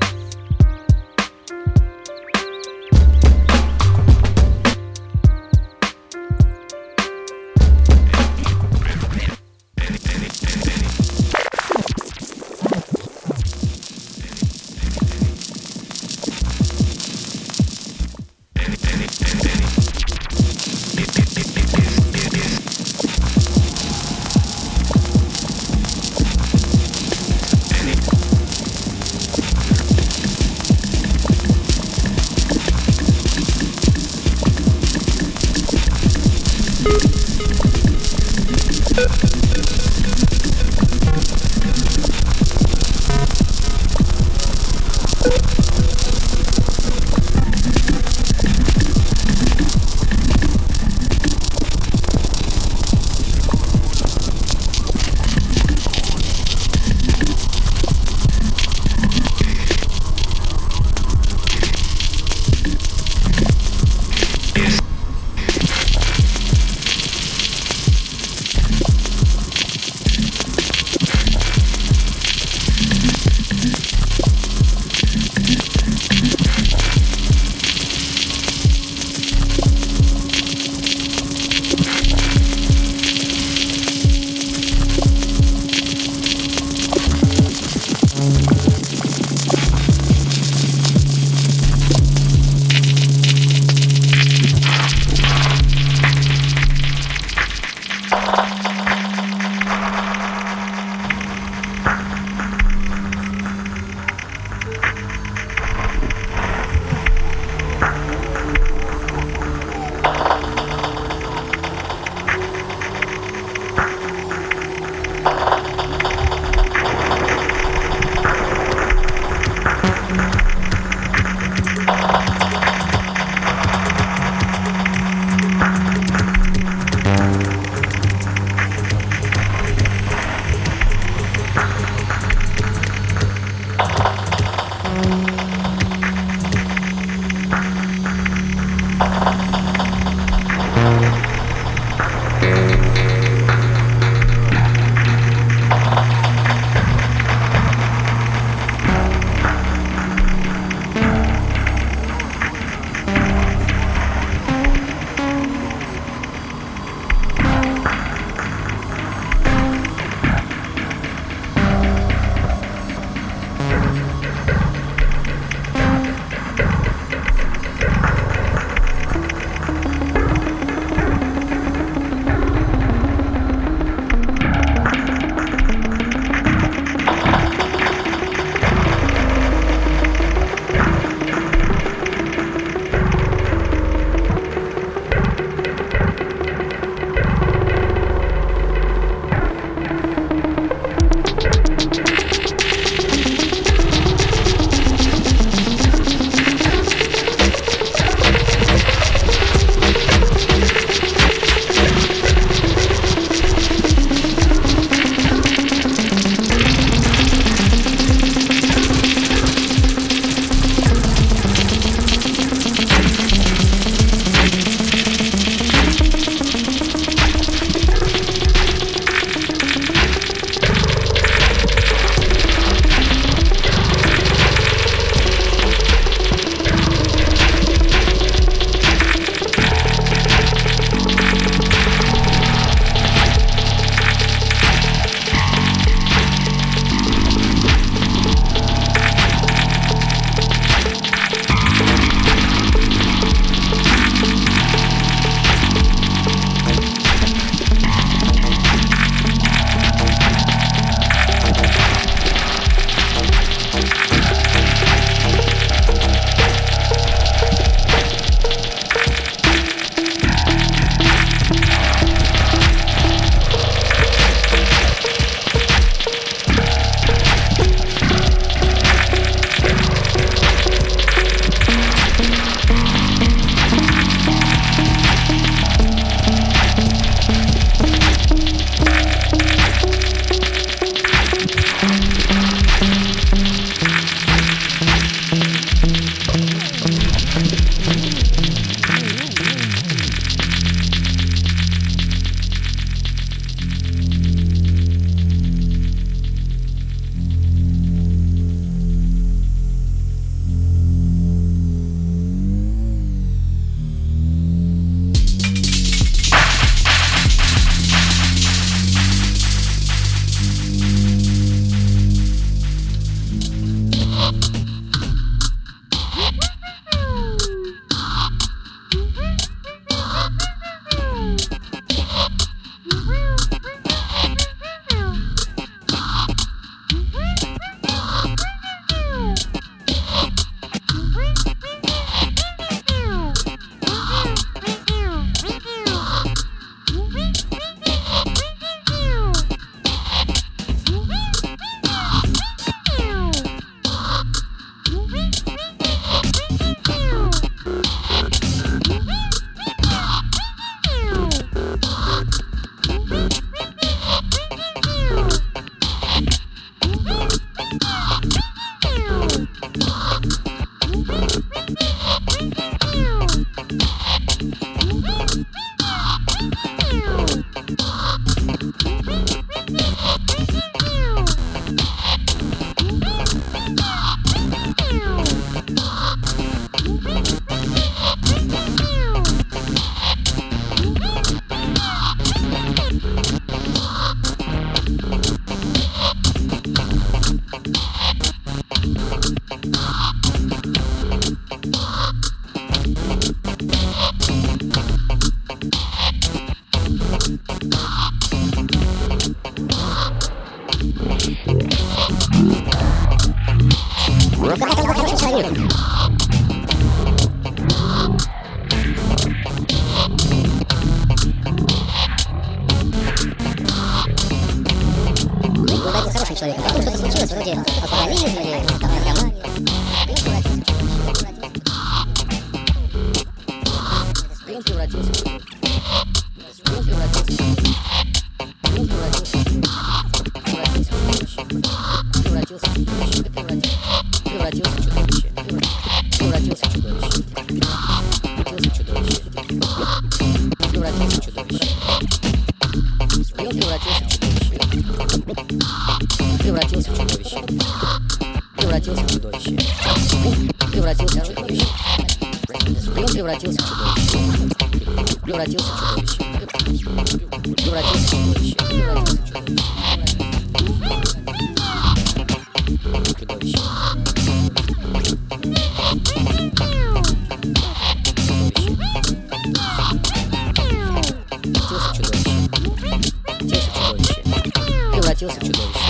Превратился в чудовище.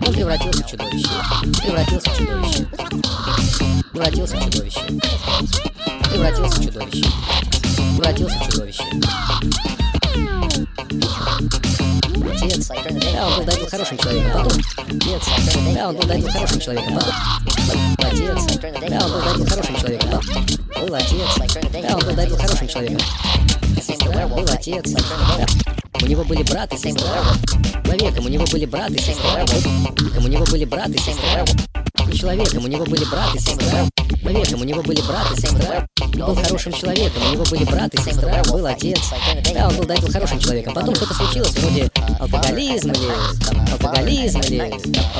Превратился в чудовище. Превратился в чудовище. Превратился в чудовище. Превратился в чудовище. Превратился в чудовище. Да, он был до этого хорошим человеком. Потом, да, он был до этого хорошим человеком. Отец, да, он был до этого хорошим человеком. Был отец, да, он был до этого хорошим человеком. Был отец, да. У него были брат и сестра. Человеком у него были брат и сестра. Человеком у него были брат и сестра. Человеком у него были брат и сестра. Человеком у него были брат и сестра. Он был хорошим человеком, у него были брат и сестра, был отец. Да, он был до этого хорошим человеком. Потом что-то случилось, вроде алкоголизм или там, алкоголизм или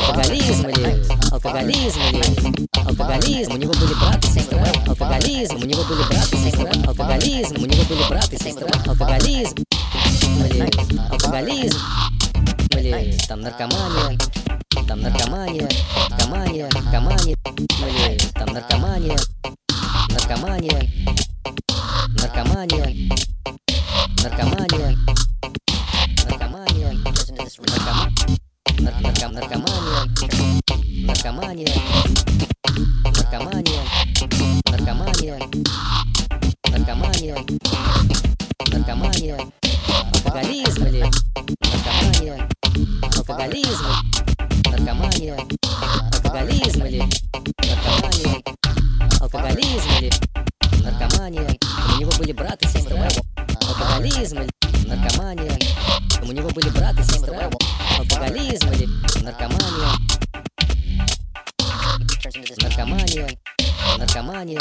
алкоголизм или алкоголизм или алкоголизм. У него были брат и сестра. Алкоголизм, у него были брат и сестра. Алкоголизм, у него были брат и сестра. Алкоголизм или алкоголизм или там наркомания там наркомания, наркомания, наркомания, или там наркомания, наркомания, наркомания, наркомания, наркомания, наркома- нар- нарком- наркомания, наркомания, наркомания, наркомания, наркомания, наркомания, алкоголизм или наркомания, алкоголизм, наркомания, алкоголизм или наркомания, алкоголизм или наркомания. У него были брат и сестра. Алкоголизм или наркомания. У него были брат и сестра. Алкоголизм или наркомания. Наркомания. Наркомания.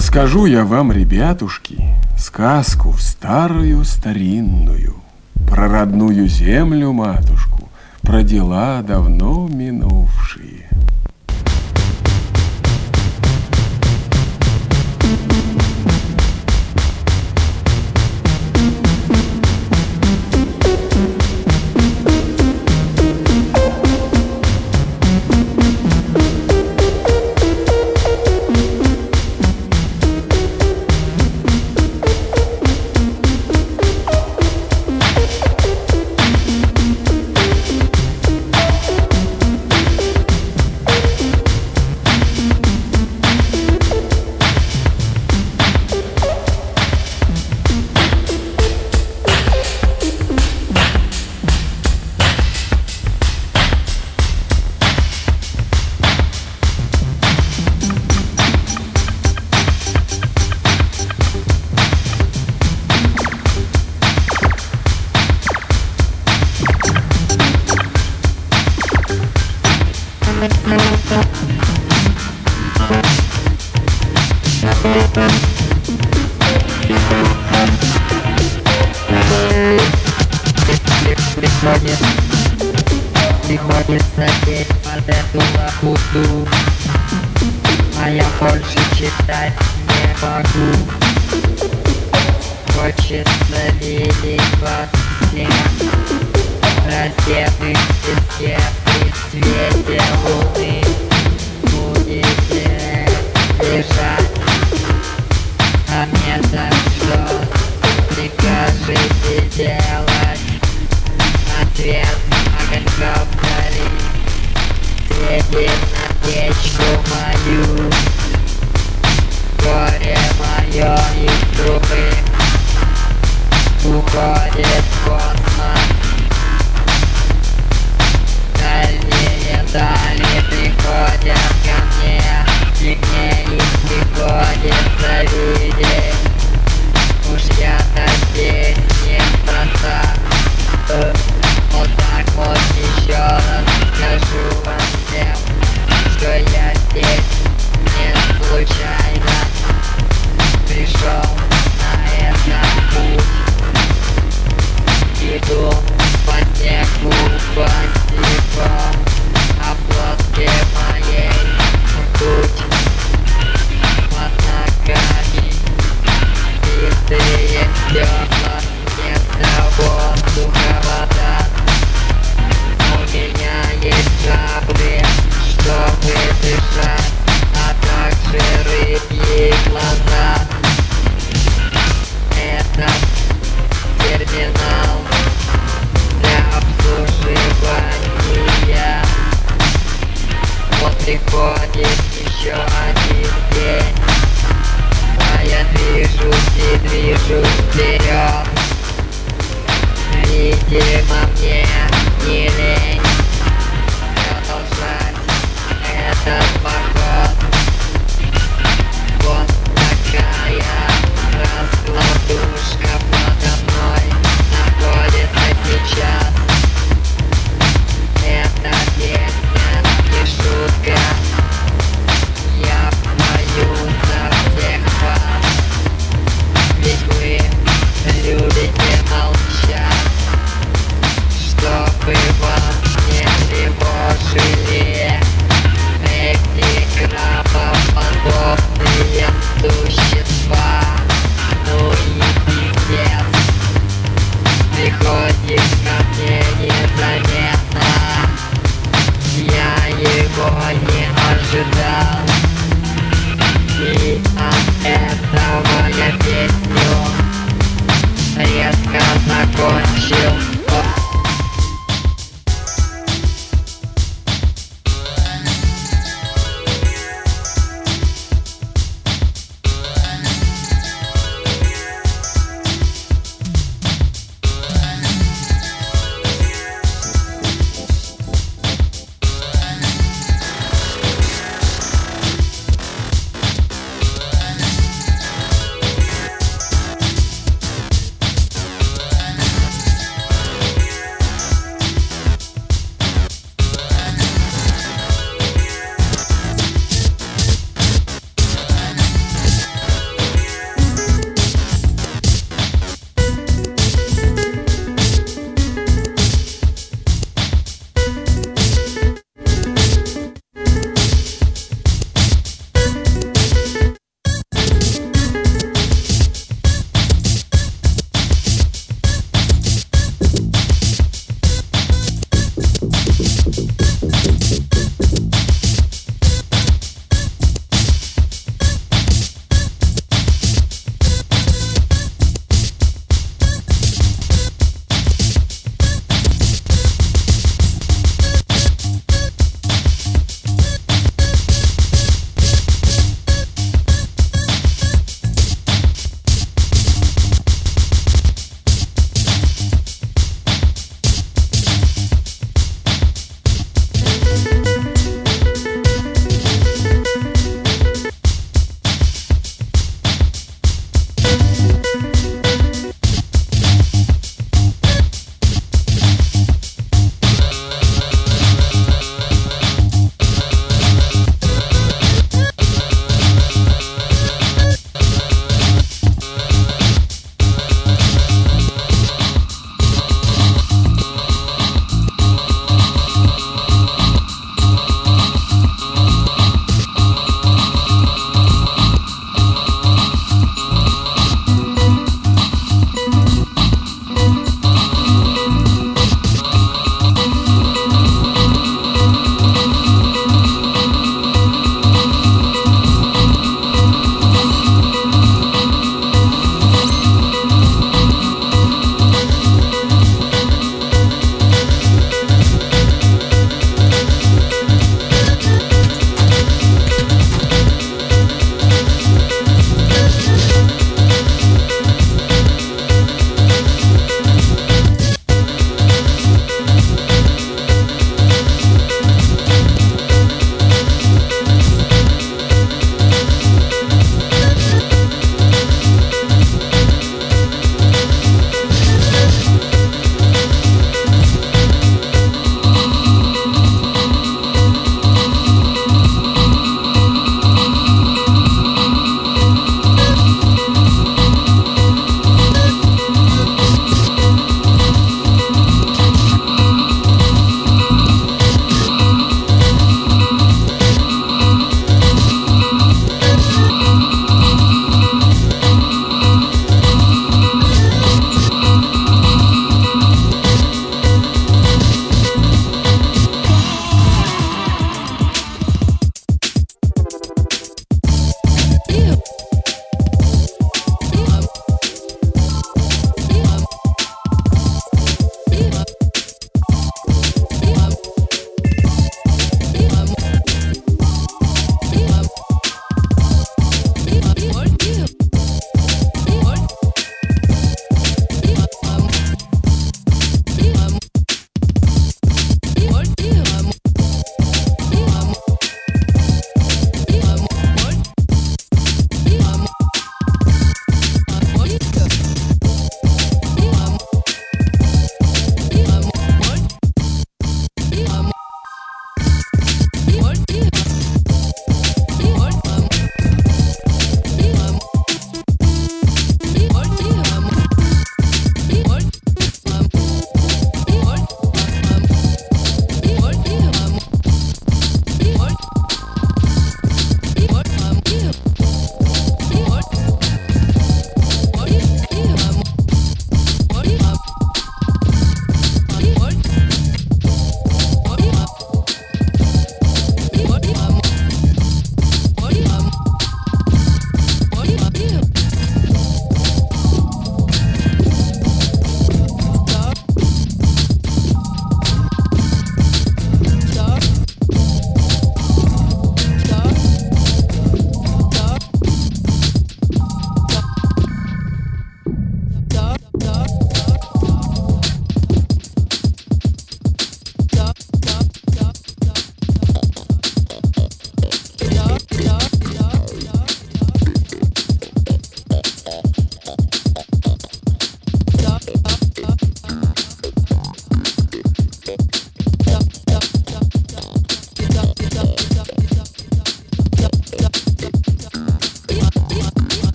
Расскажу я вам, ребятушки, сказку старую старинную, Про родную землю, матушку, про дела давно минувшие.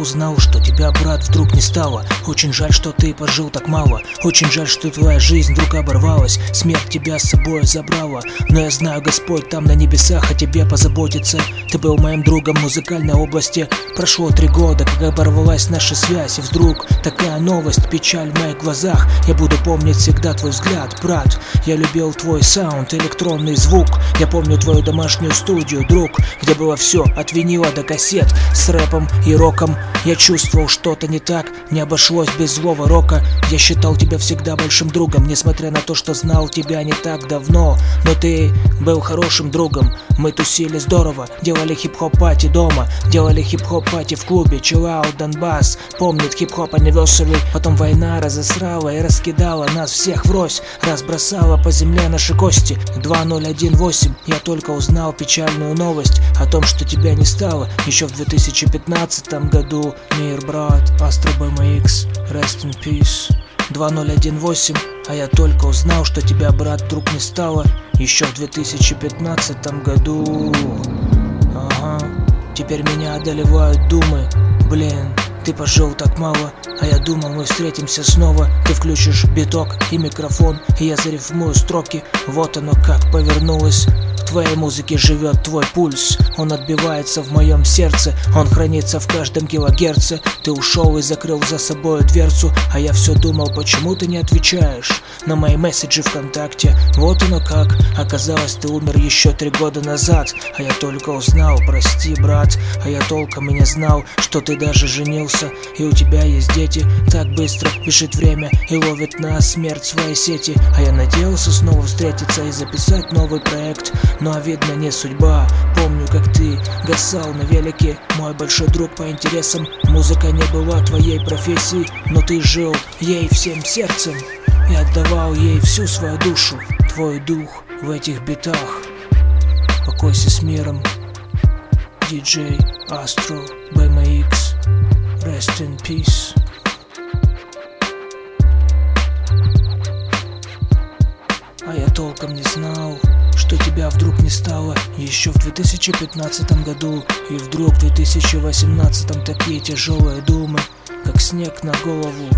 Узнал, что тебя, брат, вдруг не стало. Очень жаль, что ты пожил так мало. Очень жаль, что твоя жизнь вдруг оборвалась. Смерть тебя с собой забрала. Но я знаю, Господь там на небесах о тебе позаботится. Ты был моим другом в музыкальной области. Прошло три года, как оборвалась наша связь. И вдруг такая новость, печаль в моих глазах. Я буду помнить всегда твой взгляд, брат. Я любил твой саунд, электронный звук. Я помню твою домашнюю студию, друг Где было все, от винила до кассет С рэпом и роком Я чувствовал что-то не так Не обошлось без злого рока. Я считал тебя всегда большим другом Несмотря на то, что знал тебя не так давно. Но ты был хорошим другом Мы тусили здорово Делали хип-хоп пати дома Делали хип-хоп пати в клубе Out Донбасс. Помнит хип-хоп anniversary Потом война разосрала и раскидала нас всех врозь Разбросала по земле наши кости. 2018 Я только узнал печальную новость О том, что тебя не стало. Еще в 2015 году Мир, брат, Astro BMX Rest in Peace. 2018 А я только узнал, что тебя, брат, вдруг не стало Еще в 2015 году. Ага. Теперь меня одолевают думы. Блин, ты пожил так мало, а я думал мы встретимся снова. Ты включишь биток и микрофон, и я зарифмую строки. Вот оно как повернулось. В твоей музыке живет твой пульс. Он отбивается в моем сердце. Он хранится в каждом килогерце. Ты ушел и закрыл за собой дверцу. А я все думал, почему ты не отвечаешь На мои месседжи ВКонтакте. Вот оно как. Оказалось, ты умер еще три года назад. А я только узнал, прости, брат. А я толком и не знал, что ты даже женился. И у тебя есть дети. Так быстро бежит время И ловит на смерть свои сети. А я надеялся снова встретиться и записать новый проект. Но видно не судьба. Помню, как ты гасал на велике. Мой большой друг по интересам. Музыка не была твоей профессией Но ты жил ей всем сердцем И отдавал ей всю свою душу Твой дух в этих битах. Покойся с миром DJ Astro BMX Rest in peace. А я толком не знал, что тебя вдруг не стало Еще в 2015 году. И вдруг в 2018 такие тяжелые думы Как снег на голову.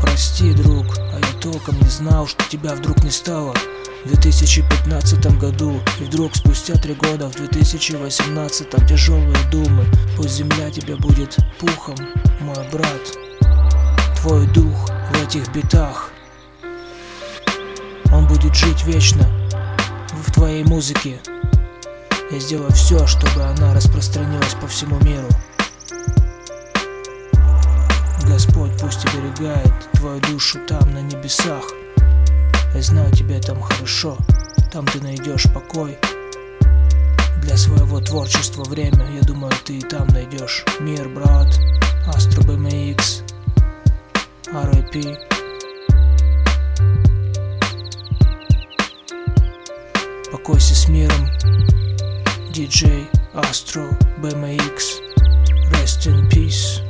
Прости, друг, а толком не знал, что тебя вдруг не стало. В 2015 году И вдруг спустя три года в 2018 Тяжелые думы. Пусть земля тебе будет пухом, мой брат. Твой дух в этих битах. Он будет жить вечно в твоей музыке. Я сделаю все, чтобы она распространилась по всему миру Господь пусть оберегает твою душу там, на небесах. Я знаю, тебе там хорошо, там ты найдешь покой. Для своего творчества время, я думаю, ты и там найдешь. Мир, брат Astro BMX RIP Покойся с миром DJ Astro BMX Rest in peace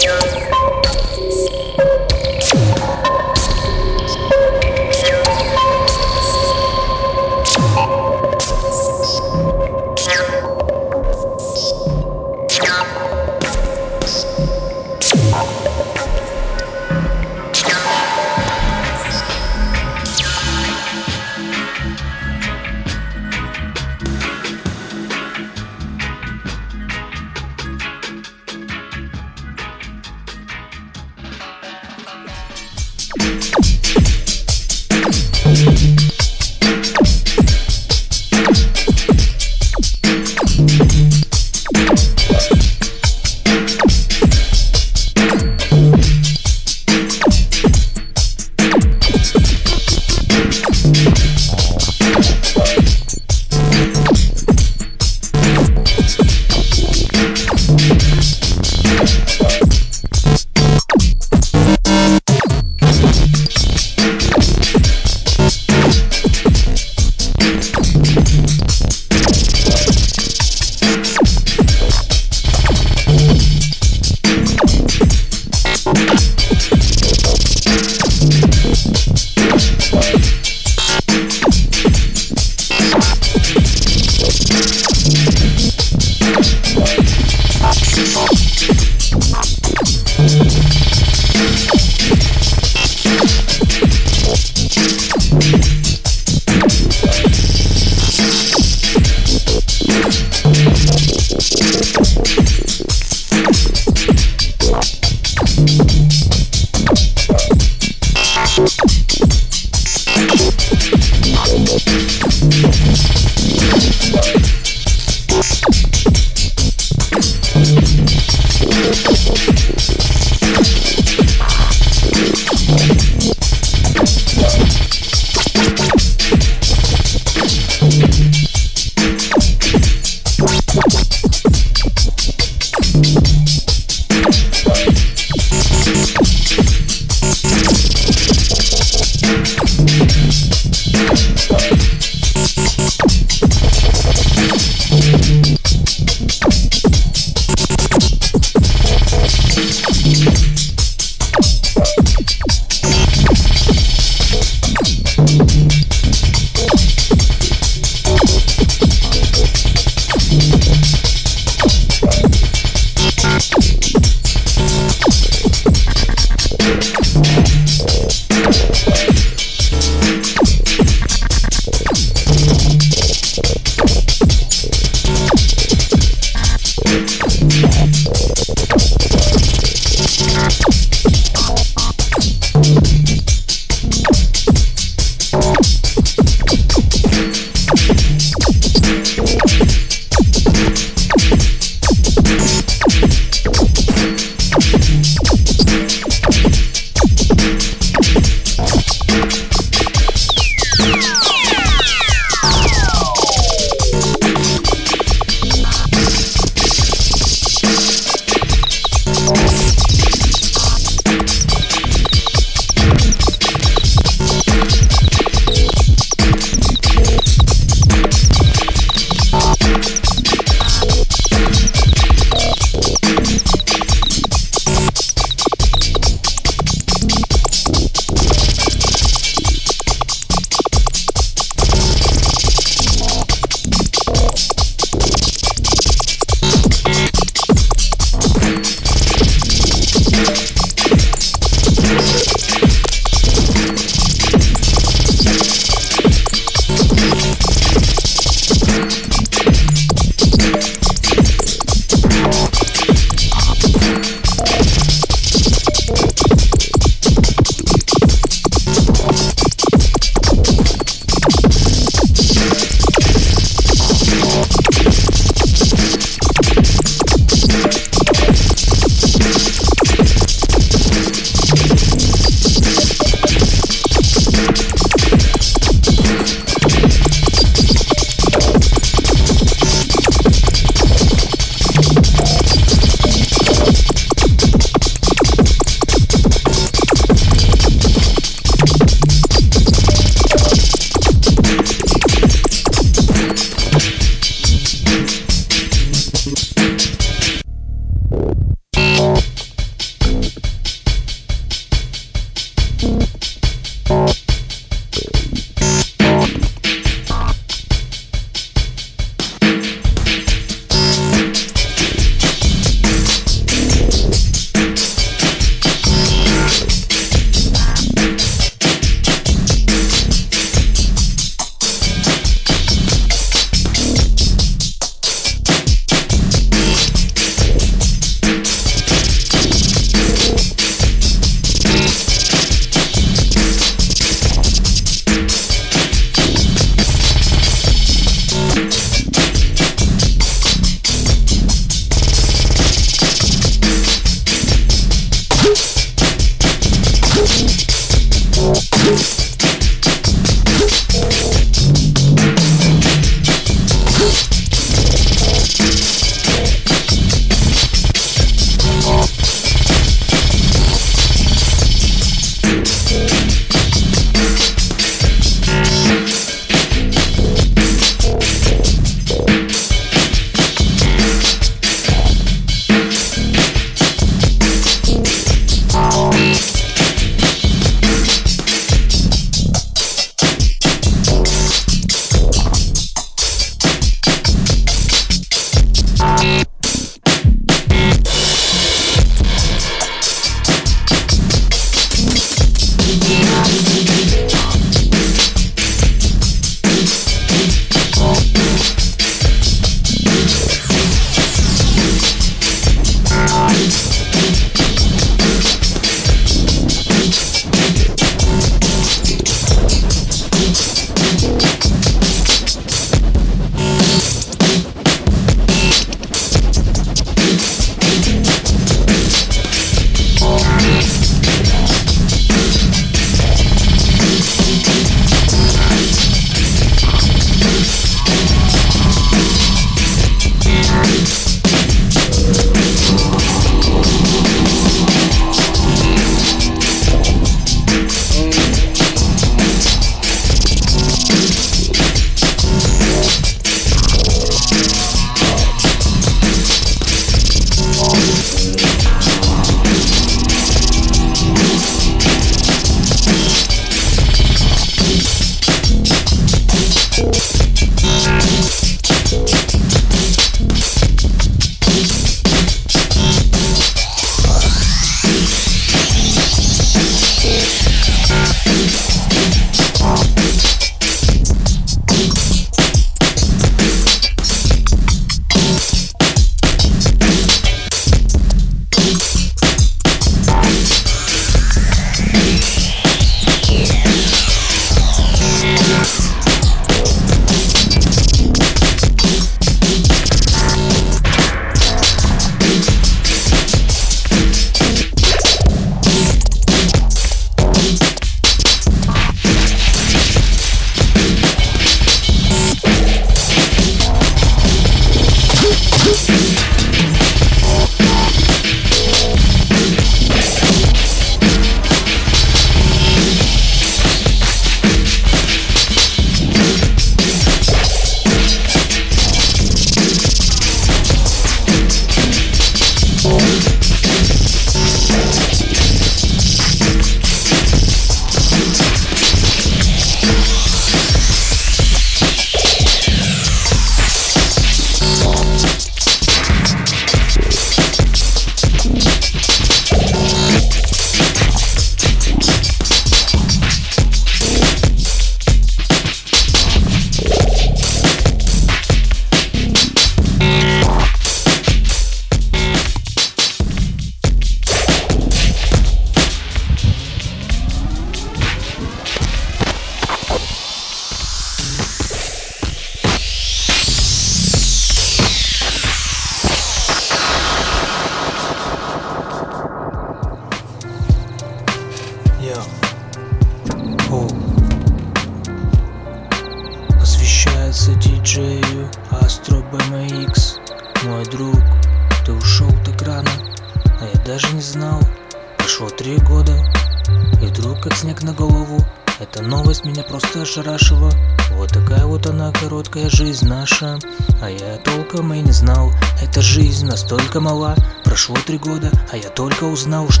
только узнал Что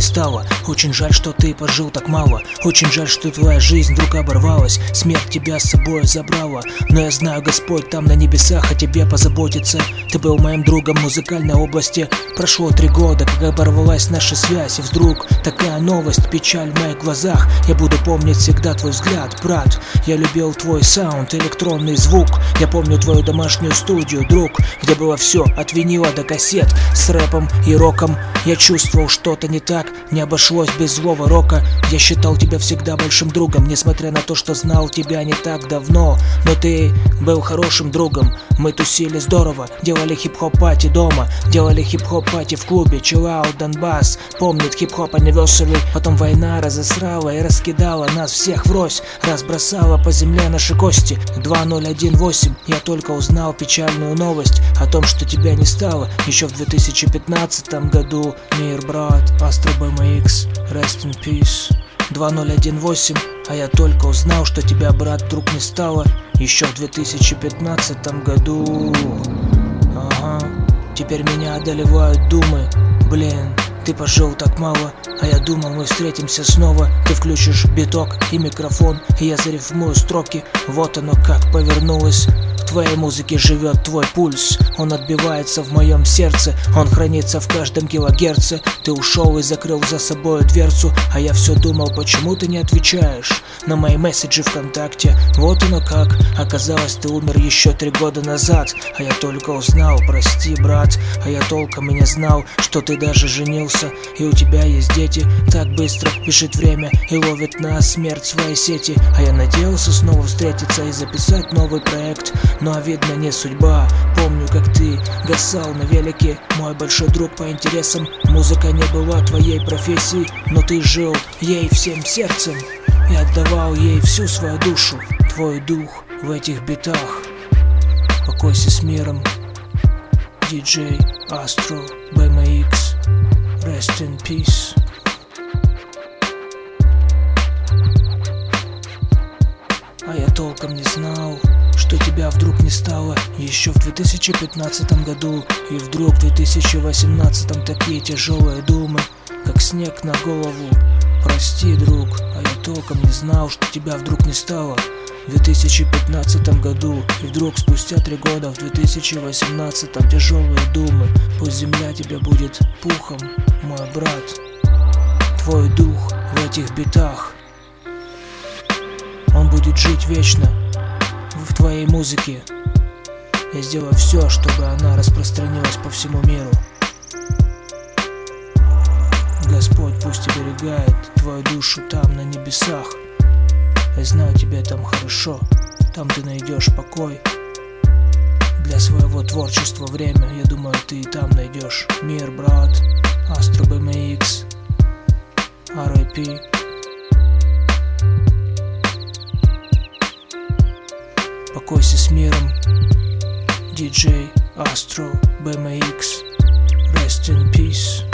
не стало. Очень жаль, что ты пожил так мало. Очень жаль, что твоя жизнь вдруг оборвалась. Смерть тебя с собой забрала. Но я знаю, Господь там на небесах О тебе позаботится. Ты был моим другом в музыкальной области. Прошло три года, как оборвалась наша связь. И вдруг такая новость, печаль в моих глазах. Я буду помнить всегда твой взгляд, брат. Я любил твой саунд, электронный звук. Я помню твою домашнюю студию, друг Где было все, от винила до кассет С рэпом и роком. Я чувствовал что-то не так Не обошлось без злого рока. Я считал тебя всегда большим другом Несмотря на то, что знал тебя не так давно. Но ты был хорошим другом. Мы тусили здорово Делали хип-хоп пати дома Делали хип-хоп пати в клубе Out, Донбасс Помнит хип-хоп anniversary. Потом война разосрала и раскидала нас всех врозь Разбросала по земле наши кости. 2018 Я только узнал печальную новость О том, что тебя не стало. Еще в 2015 году Мир, брат, Astro BMX Rest in Peace. 2018 А я только узнал, что тебя, брат, вдруг не стало. Еще в 2015 году. Ага. Теперь меня одолевают думы. Блин, ты пожил так мало А я думал, мы встретимся снова. Ты включишь биток и микрофон И я зарифмую строки. Вот оно как повернулось. В твоей музыке живет твой пульс. Он отбивается в моем сердце. Он хранится в каждом килогерце. Ты ушел и закрыл за собой дверцу. А я все думал, почему ты не отвечаешь На мои месседжи ВКонтакте? Вот оно как. Оказалось, ты умер еще три года назад. А я только узнал, прости, брат. А я толком и не знал, что ты даже женился И у тебя есть дети. Так быстро бежит время И ловит на смерть свои сети. А я надеялся снова встретиться И записать новый проект. Но видно не судьба. Помню, как ты гасал на велике. Мой большой друг по интересам. Музыка не была твоей профессией Но ты жил ей всем сердцем И отдавал ей всю свою душу. Твой дух в этих битах. Покойся с миром DJ Astro BMX Rest in peace. А я толком не знал, что тебя вдруг не стало Еще в 2015 году. И вдруг в 2018 такие тяжелые думы Как снег на голову. Прости, друг, а я толком не знал, что тебя вдруг не стало в 2015 году И вдруг спустя три года в 2018 Тяжелые думы. Пусть земля тебе будет пухом, мой брат. Твой дух в этих битах. Он будет жить вечно в твоей музыке. Я сделаю все, чтобы она распространилась по всему миру. Господь пусть оберегает твою душу там на небесах я знаю, тебе там хорошо, там ты найдешь покой. Для своего творчества время, я думаю, ты и там найдешь. Мир, брат Astro BMX RIP Покойся с миром DJ Astro BMX Rest in peace